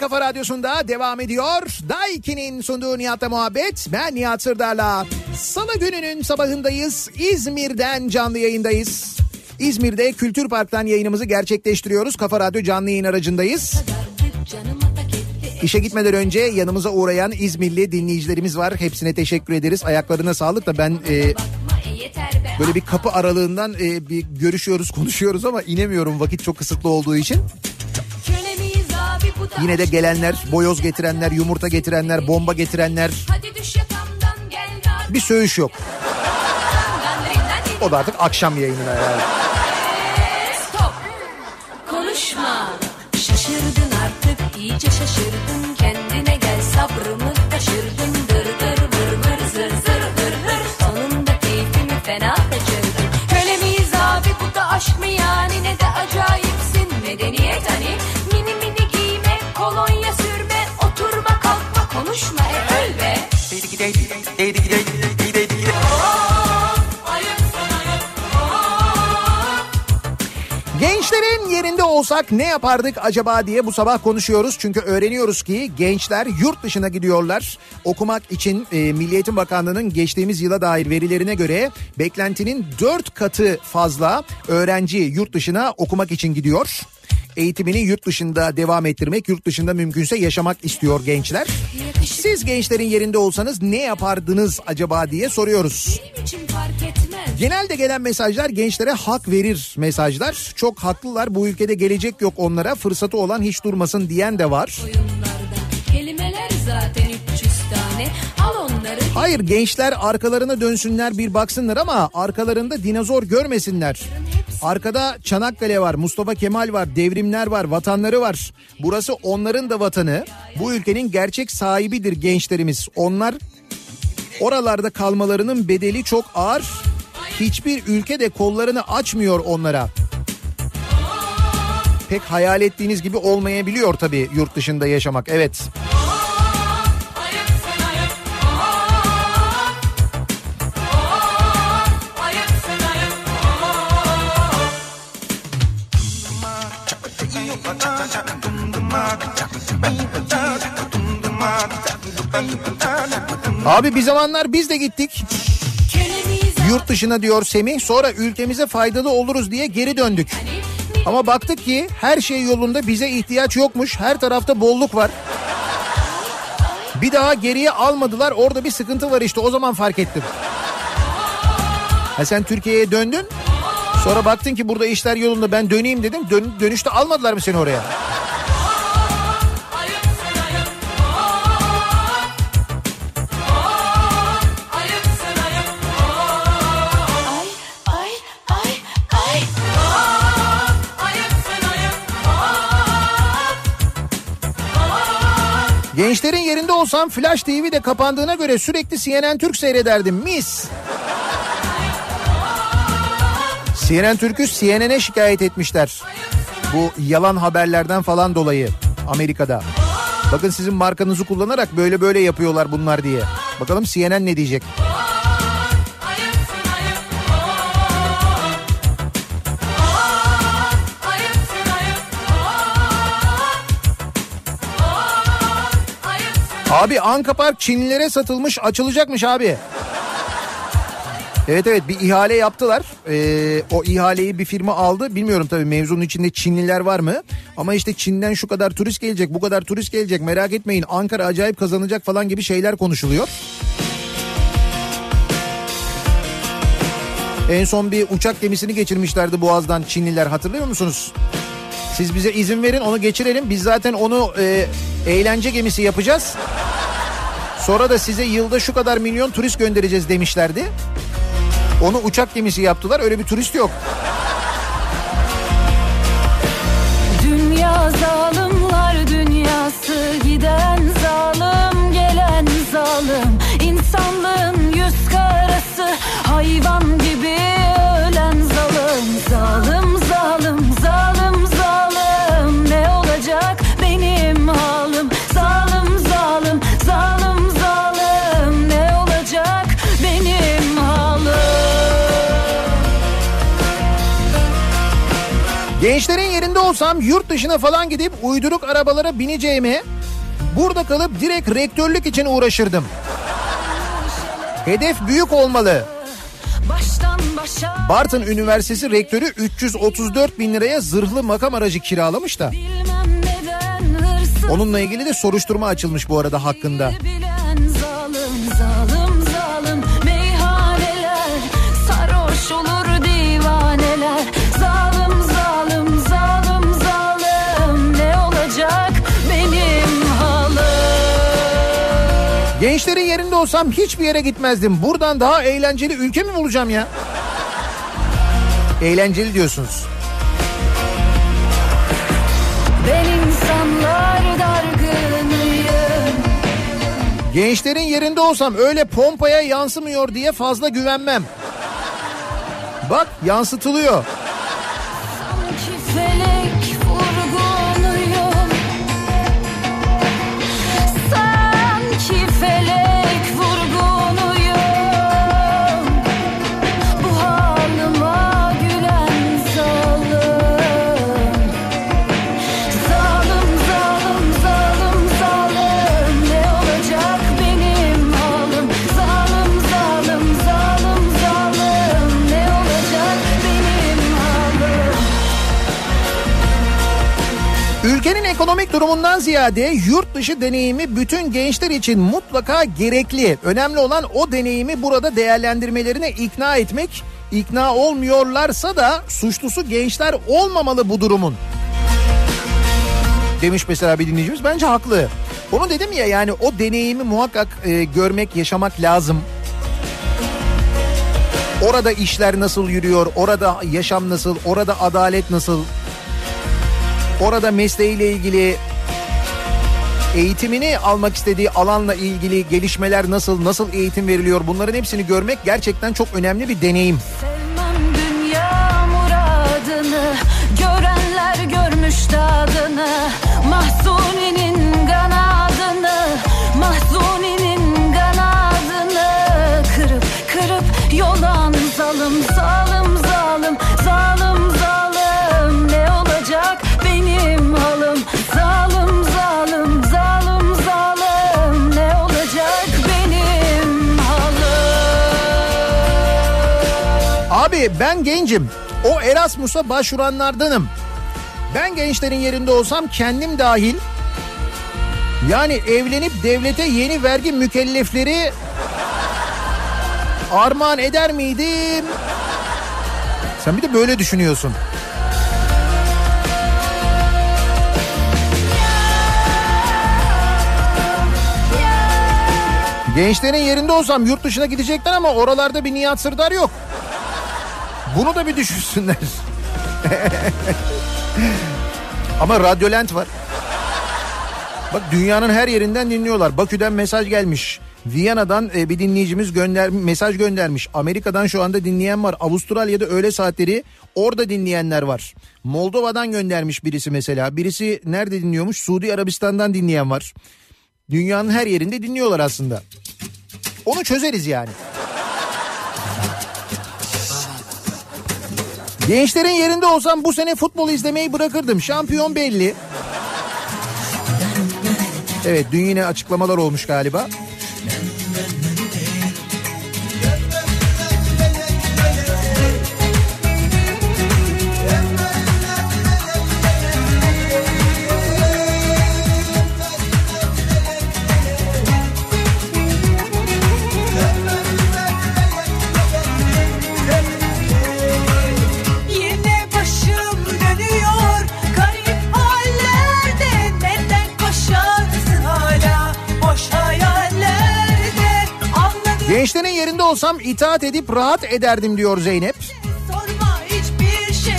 Kafa radyosunda devam ediyor. Daiki'nin sunduğu Nihat'la muhabbet. Ben Nihat Sırdar'la. Salı gününün sabahındayız. İzmir'den canlı yayındayız. İzmir'de Kültür Park'tan yayınımızı gerçekleştiriyoruz. Kafa Radyo canlı yayın aracındayız. İşe gitmeden önce yanımıza uğrayan İzmirli dinleyicilerimiz var. Hepsine teşekkür ederiz. Ayaklarına sağlık da ben e, böyle bir kapı aralığından e, bir görüşüyoruz, konuşuyoruz ama inemiyorum vakit çok kısıtlı olduğu için. Yine de gelenler, boyoz getirenler, yumurta getirenler, bomba getirenler. Bir söğüş yok. O da artık akşam yayınına herhalde. Stop. Konuşma. Şaşırdın artık iyice şaşırdın. Olsak ne yapardık acaba diye bu sabah konuşuyoruz. Çünkü öğreniyoruz ki gençler yurt dışına gidiyorlar. Okumak için e, Milli Eğitim Bakanlığı'nın geçtiğimiz yıla dair verilerine göre beklentinin 4 katı fazla öğrenci yurt dışına okumak için gidiyor. Eğitimini yurt dışında devam ettirmek, yurt dışında mümkünse yaşamak istiyor gençler. Siz gençlerin yerinde olsanız ne yapardınız acaba diye soruyoruz. için fark etmez Genelde gelen mesajlar gençlere hak verir mesajlar. Çok haklılar bu ülkede gelecek yok onlara fırsatı olan hiç durmasın diyen de var. kelimeler zaten 300 tane al onları Hayır gençler arkalarına dönsünler bir baksınlar ama arkalarında dinozor görmesinler. Arkada Çanakkale var, Mustafa Kemal var, devrimler var, vatanları var. Burası onların da vatanı. Bu ülkenin gerçek sahibidir gençlerimiz. Onlar oralarda kalmalarının bedeli çok ağır. Hiçbir ülke de kollarını açmıyor onlara. Pek hayal ettiğiniz gibi olmayabiliyor tabii yurt dışında yaşamak. Evet. Abi bir zamanlar biz de gittik. Yurt dışına diyor Semih. Sonra ülkemize faydalı oluruz diye geri döndük. Ama baktık ki her şey yolunda bize ihtiyaç yokmuş. Her tarafta bolluk var. Bir daha geriye almadılar. Orada bir sıkıntı var işte. O zaman fark ettim. Ha sen Türkiye'ye döndün. Sonra baktın ki burada işler yolunda ben döneyim dedim. Dön, dönüşte almadılar mı seni oraya? Gençlerin yerinde olsam Flash TV de kapandığına göre sürekli CNN Türk seyrederdim. Mis. CNN Türk'ü CNN'e şikayet etmişler. Bu yalan haberlerden falan dolayı Amerika'da. Bakın sizin markanızı kullanarak böyle böyle yapıyorlar bunlar diye. Bakalım CNN ne diyecek? Abi Anka Park Çinlilere satılmış açılacakmış abi. Evet evet bir ihale yaptılar. Ee, o ihaleyi bir firma aldı. Bilmiyorum tabii mevzunun içinde Çinliler var mı? Ama işte Çin'den şu kadar turist gelecek, bu kadar turist gelecek. Merak etmeyin Ankara acayip kazanacak falan gibi şeyler konuşuluyor. En son bir uçak gemisini geçirmişlerdi Boğaz'dan Çinliler hatırlıyor musunuz? Siz bize izin verin onu geçirelim. Biz zaten onu e, eğlence gemisi yapacağız. Sonra da size yılda şu kadar milyon turist göndereceğiz demişlerdi. Onu uçak gemisi yaptılar. Öyle bir turist yok. Dünya zalimler dünyası giden zalim gelen zalim insanlığın yüz karası hayvan gibi Gençlerin yerinde olsam yurt dışına falan gidip uyduruk arabalara bineceğime burada kalıp direkt rektörlük için uğraşırdım. Hedef büyük olmalı. Bartın Üniversitesi rektörü 334 bin liraya zırhlı makam aracı kiralamış da. Onunla ilgili de soruşturma açılmış bu arada hakkında. bilen zalim zalim Gençlerin yerinde olsam hiçbir yere gitmezdim. Buradan daha eğlenceli ülke mi bulacağım ya? eğlenceli diyorsunuz. Ben insanlar dargınıyım. Gençlerin yerinde olsam öyle pompaya yansımıyor diye fazla güvenmem. Bak yansıtılıyor. Ekonomik durumundan ziyade yurt dışı deneyimi bütün gençler için mutlaka gerekli. Önemli olan o deneyimi burada değerlendirmelerine ikna etmek. İkna olmuyorlarsa da suçlusu gençler olmamalı bu durumun. Demiş mesela bir dinleyicimiz bence haklı. Onu dedim ya yani o deneyimi muhakkak e, görmek, yaşamak lazım. Orada işler nasıl yürüyor, orada yaşam nasıl, orada adalet nasıl, orada mesleğiyle ilgili eğitimini almak istediği alanla ilgili gelişmeler nasıl, nasıl eğitim veriliyor bunların hepsini görmek gerçekten çok önemli bir deneyim. Muradını Görenler görmüş tadını Mahzuninin Ben gencim. O Erasmus'a başvuranlardanım. Ben gençlerin yerinde olsam kendim dahil yani evlenip devlete yeni vergi mükellefleri armağan eder miydim? Sen bir de böyle düşünüyorsun. Gençlerin yerinde olsam yurt dışına gidecekler ama oralarda bir Nihat Sırdar yok. Bunu da bir düşünsünler. ama Radyolent var. Bak dünyanın her yerinden dinliyorlar. Bakü'den mesaj gelmiş. Viyana'dan e, bir dinleyicimiz gönder mesaj göndermiş. Amerika'dan şu anda dinleyen var. Avustralya'da öğle saatleri orada dinleyenler var. Moldova'dan göndermiş birisi mesela. Birisi nerede dinliyormuş? Suudi Arabistan'dan dinleyen var. Dünyanın her yerinde dinliyorlar aslında. Onu çözeriz yani. Gençlerin yerinde olsam bu sene futbol izlemeyi bırakırdım. Şampiyon belli. Evet dün yine açıklamalar olmuş galiba. Gençlerin yerinde olsam itaat edip rahat ederdim diyor Zeynep. şey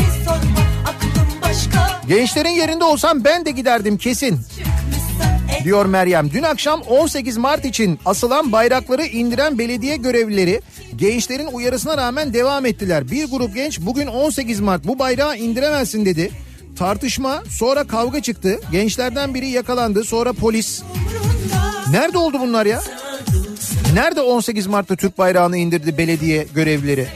Gençlerin yerinde olsam ben de giderdim kesin. Diyor Meryem. Dün akşam 18 Mart için asılan bayrakları indiren belediye görevlileri gençlerin uyarısına rağmen devam ettiler. Bir grup genç bugün 18 Mart bu bayrağı indiremezsin dedi. Tartışma sonra kavga çıktı. Gençlerden biri yakalandı sonra polis. Nerede oldu bunlar ya? Nerede 18 Mart'ta Türk bayrağını indirdi belediye görevlileri?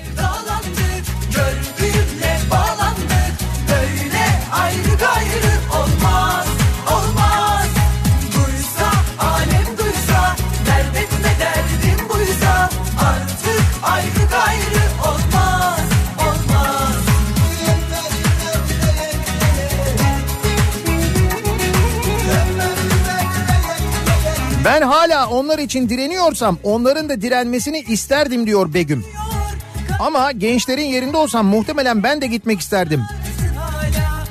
Ben hala onlar için direniyorsam onların da direnmesini isterdim diyor Begüm. Ama gençlerin yerinde olsam muhtemelen ben de gitmek isterdim.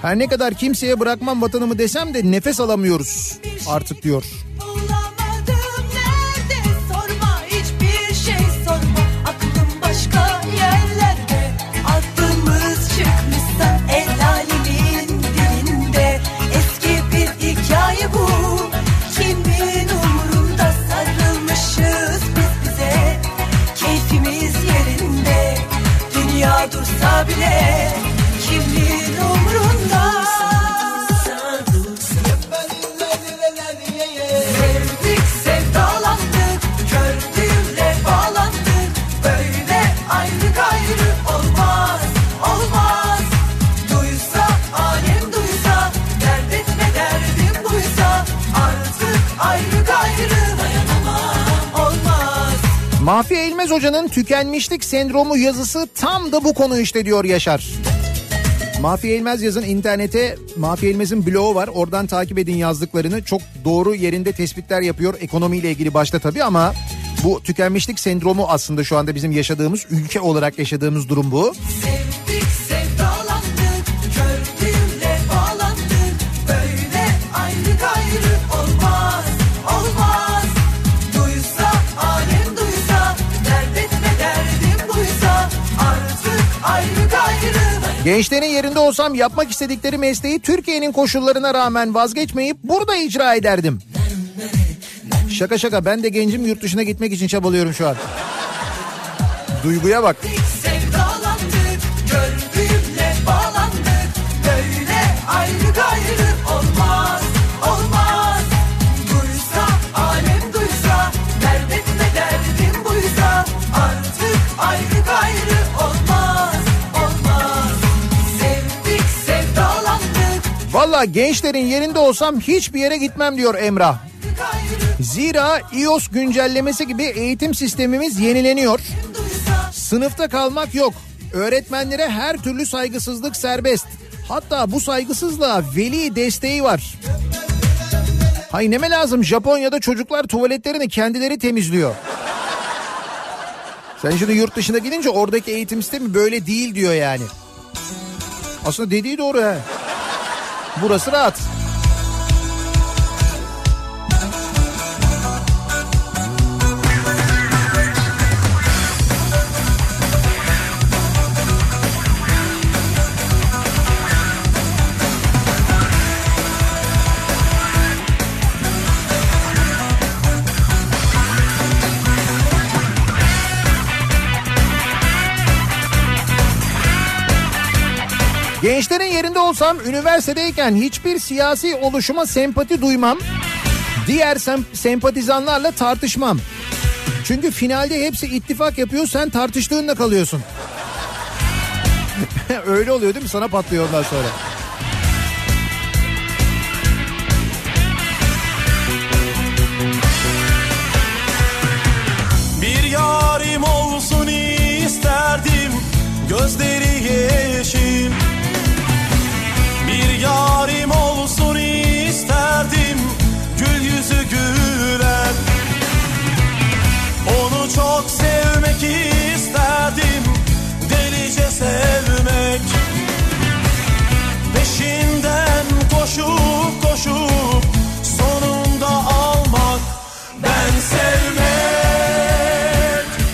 Her ne kadar kimseye bırakmam vatanımı desem de nefes alamıyoruz artık diyor. Tükenmişlik sendromu yazısı tam da bu konu işte diyor Yaşar. Mahfi Eğilmez yazın internete Mahfi Eğilmez'in blogu var. Oradan takip edin yazdıklarını. Çok doğru yerinde tespitler yapıyor. Ekonomiyle ilgili başta tabii ama bu tükenmişlik sendromu aslında şu anda bizim yaşadığımız ülke olarak yaşadığımız durum bu. Sevdik Gençlerin yerinde olsam yapmak istedikleri mesleği Türkiye'nin koşullarına rağmen vazgeçmeyip burada icra ederdim. Şaka şaka ben de gencim yurt dışına gitmek için çabalıyorum şu an. Duyguya bak. Sevdalandık Gördüğümle bağlandık Böyle ayrı Gençlerin yerinde olsam hiçbir yere gitmem diyor Emrah. Zira iOS güncellemesi gibi eğitim sistemimiz yenileniyor. Sınıfta kalmak yok. Öğretmenlere her türlü saygısızlık serbest. Hatta bu saygısızlığa veli desteği var. Hay neme lazım Japonya'da çocuklar tuvaletlerini kendileri temizliyor. Sen şimdi yurt dışına gidince oradaki eğitim sistemi böyle değil diyor yani. Aslında dediği doğru ha. Burası rahat. Gençlerin yerinde olsam üniversitedeyken hiçbir siyasi oluşuma sempati duymam. Diğer sem- sempatizanlarla tartışmam. Çünkü finalde hepsi ittifak yapıyor sen tartıştığınla kalıyorsun. *laughs* Öyle oluyor değil mi? Sana patlıyor ondan sonra. Bir yarim olsun isterdim Gözleri yeşil yarim olsun isterdim Gül yüzü gülen Onu çok sevmek isterdim Delice sevmek. Peşinden koşup koşup Sonunda almak Ben sevmek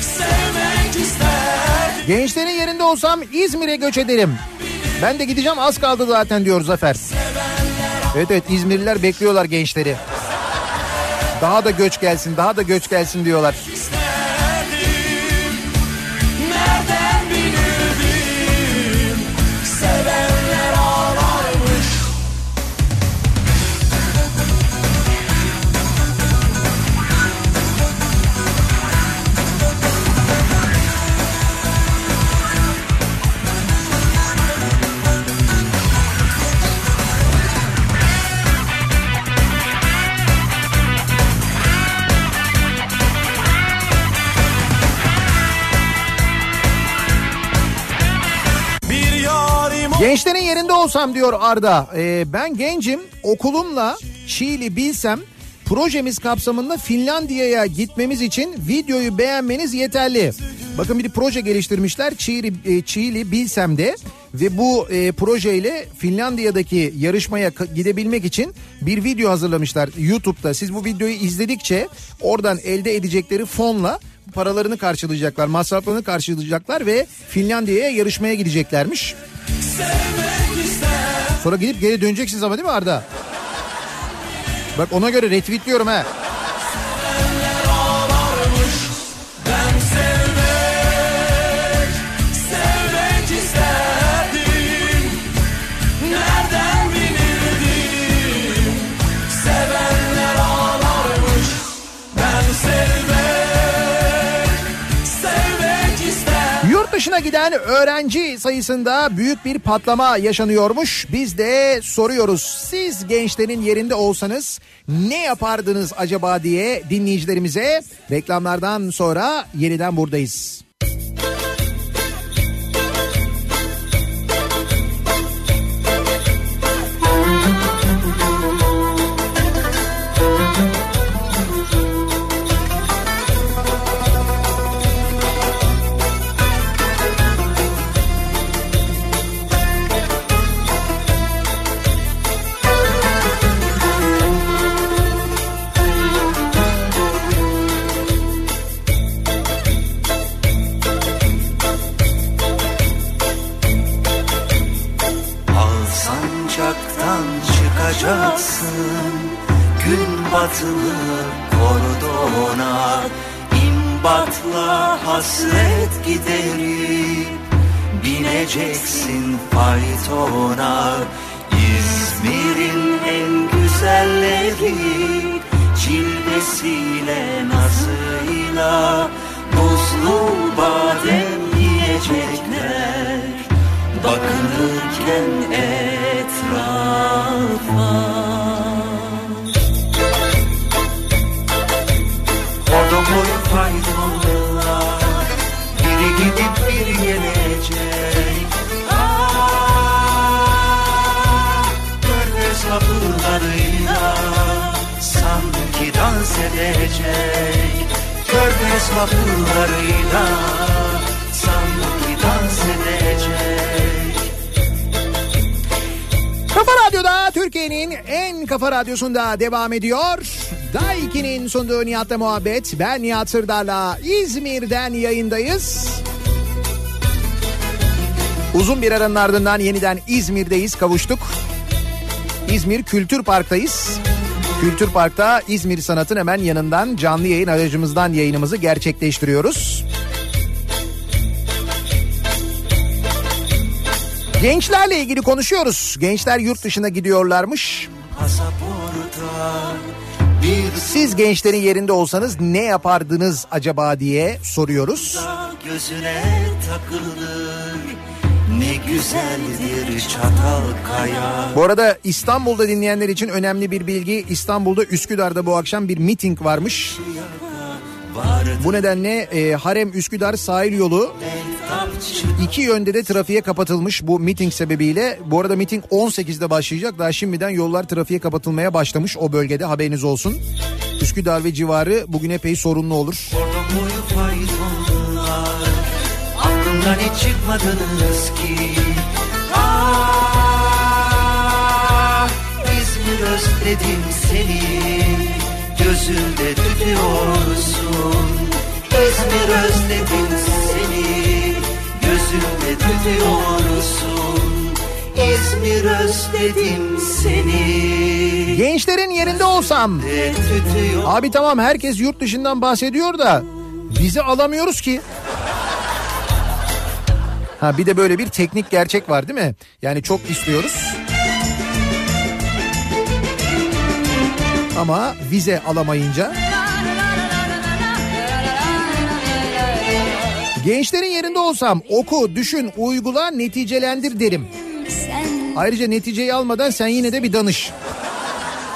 Sevmek isterdim Gençlerin yerinde olsam İzmir'e göç ederim. Ben de gideceğim az kaldı zaten diyor Zafer. Evet evet İzmirliler bekliyorlar gençleri. Daha da göç gelsin daha da göç gelsin diyorlar. Gençlerin yerinde olsam diyor Arda. Ee, ben gencim okulumla Çiğli bilsem projemiz kapsamında Finlandiya'ya gitmemiz için videoyu beğenmeniz yeterli. Bakın bir proje geliştirmişler Çiğli, e, Çiğli Bilsem'de ve bu e, projeyle Finlandiya'daki yarışmaya gidebilmek için bir video hazırlamışlar YouTube'da. Siz bu videoyu izledikçe oradan elde edecekleri fonla paralarını karşılayacaklar, masraflarını karşılayacaklar ve Finlandiya'ya yarışmaya gideceklermiş. Sonra gidip geri döneceksiniz ama değil mi Arda? Bak ona göre retweetliyorum ha. Dışına giden öğrenci sayısında büyük bir patlama yaşanıyormuş. Biz de soruyoruz. Siz gençlerin yerinde olsanız ne yapardınız acaba diye dinleyicilerimize reklamlardan sonra yeniden buradayız. Al radyosunda devam ediyor. Daiki'nin sunduğu Nihat'la muhabbet. Ben Nihat Sırdar'la İzmir'den yayındayız. Uzun bir aranın ardından yeniden İzmir'deyiz, kavuştuk. İzmir Kültür Park'tayız. Kültür Park'ta İzmir Sanat'ın hemen yanından canlı yayın aracımızdan yayınımızı gerçekleştiriyoruz. Gençlerle ilgili konuşuyoruz. Gençler yurt dışına gidiyorlarmış. Siz gençlerin yerinde olsanız ne yapardınız acaba diye soruyoruz. gözüne takılır Ne güzeldir çatal kaya Bu arada İstanbul'da dinleyenler için önemli bir bilgi. İstanbul'da Üsküdar'da bu akşam bir miting varmış. Bu nedenle e, Harem Üsküdar sahil yolu iki yönde de trafiğe kapatılmış bu miting sebebiyle. Bu arada miting 18'de başlayacak. Daha şimdiden yollar trafiğe kapatılmaya başlamış o bölgede haberiniz olsun. Üsküdar ve civarı bugün epey sorunlu olur. Aklımdan hiç çıkmadınız ki Ah İzmir özledim seni Gözümde tutuyorsun İzmir özledim seni Gözümde tutuyorsun İzmir özledim seni Gençlerin yerinde olsam. Abi tamam herkes yurt dışından bahsediyor da bizi alamıyoruz ki. Ha bir de böyle bir teknik gerçek var değil mi? Yani çok istiyoruz. Ama vize alamayınca Gençlerin yerinde olsam oku, düşün, uygula, neticelendir derim. Ayrıca neticeyi almadan sen yine de bir danış.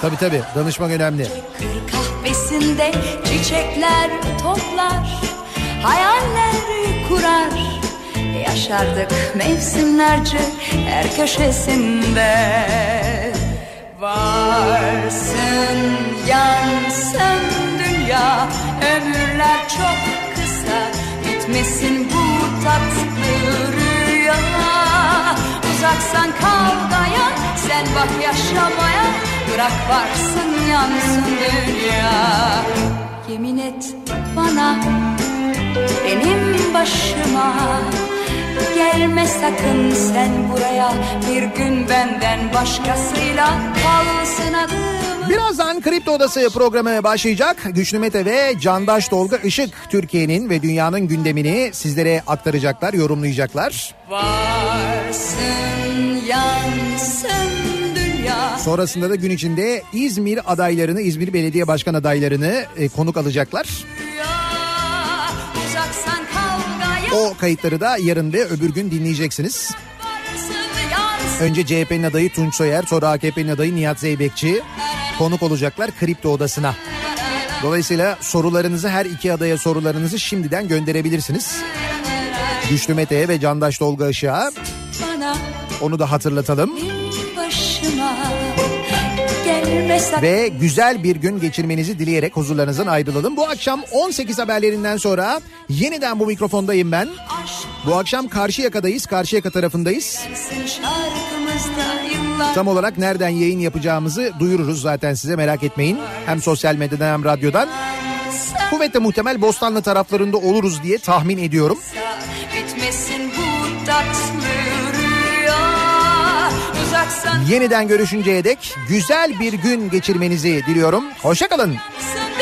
Tabii tabii danışmak önemli. kahvesinde çiçekler toplar Hayaller kurar Yaşardık mevsimlerce her köşesinde Varsın. Yansın dünya Ömürler çok kısa. Bitmesin bu tatlı rüya. Uzaksan kavgaya Sen bak yaşamaya. Bırak varsın yansın dünya. Yemin et bana Benim başıma Gelme sakın sen buraya Bir gün benden başkasıyla Kalsın adım Birazdan Kripto Odası programı başlayacak. Güçlü Mete ve Candaş Tolga Işık Türkiye'nin ve dünyanın gündemini sizlere aktaracaklar, yorumlayacaklar. Varsın yansın Sonrasında da gün içinde İzmir adaylarını, İzmir Belediye Başkan adaylarını e, konuk alacaklar. Kavgaya O kayıtları da yarın ve öbür gün dinleyeceksiniz. Önce CHP'nin adayı Tunç Soyer, sonra AKP'nin adayı Nihat Zeybekçi konuk olacaklar Kripto Odası'na. Dolayısıyla sorularınızı her iki adaya sorularınızı şimdiden gönderebilirsiniz. Güçlü Mete'ye ve Candaş Tolga Işık'a onu da hatırlatalım. başıma Ve güzel bir gün geçirmenizi dileyerek huzurlarınızdan ayrılalım. Bu akşam 18 haberlerinden sonra yeniden bu mikrofondayım ben. Bu akşam Karşıyaka'dayız, Karşıyaka tarafındayız. Tam olarak nereden yayın yapacağımızı duyururuz zaten size merak etmeyin. Hem sosyal medyadan hem radyodan. Kuvvetle muhtemel Bostanlı taraflarında oluruz diye tahmin ediyorum. bitmesin bu tatlı Yeniden görüşünceye dek güzel bir gün geçirmenizi diliyorum. Hoşçakalın. sen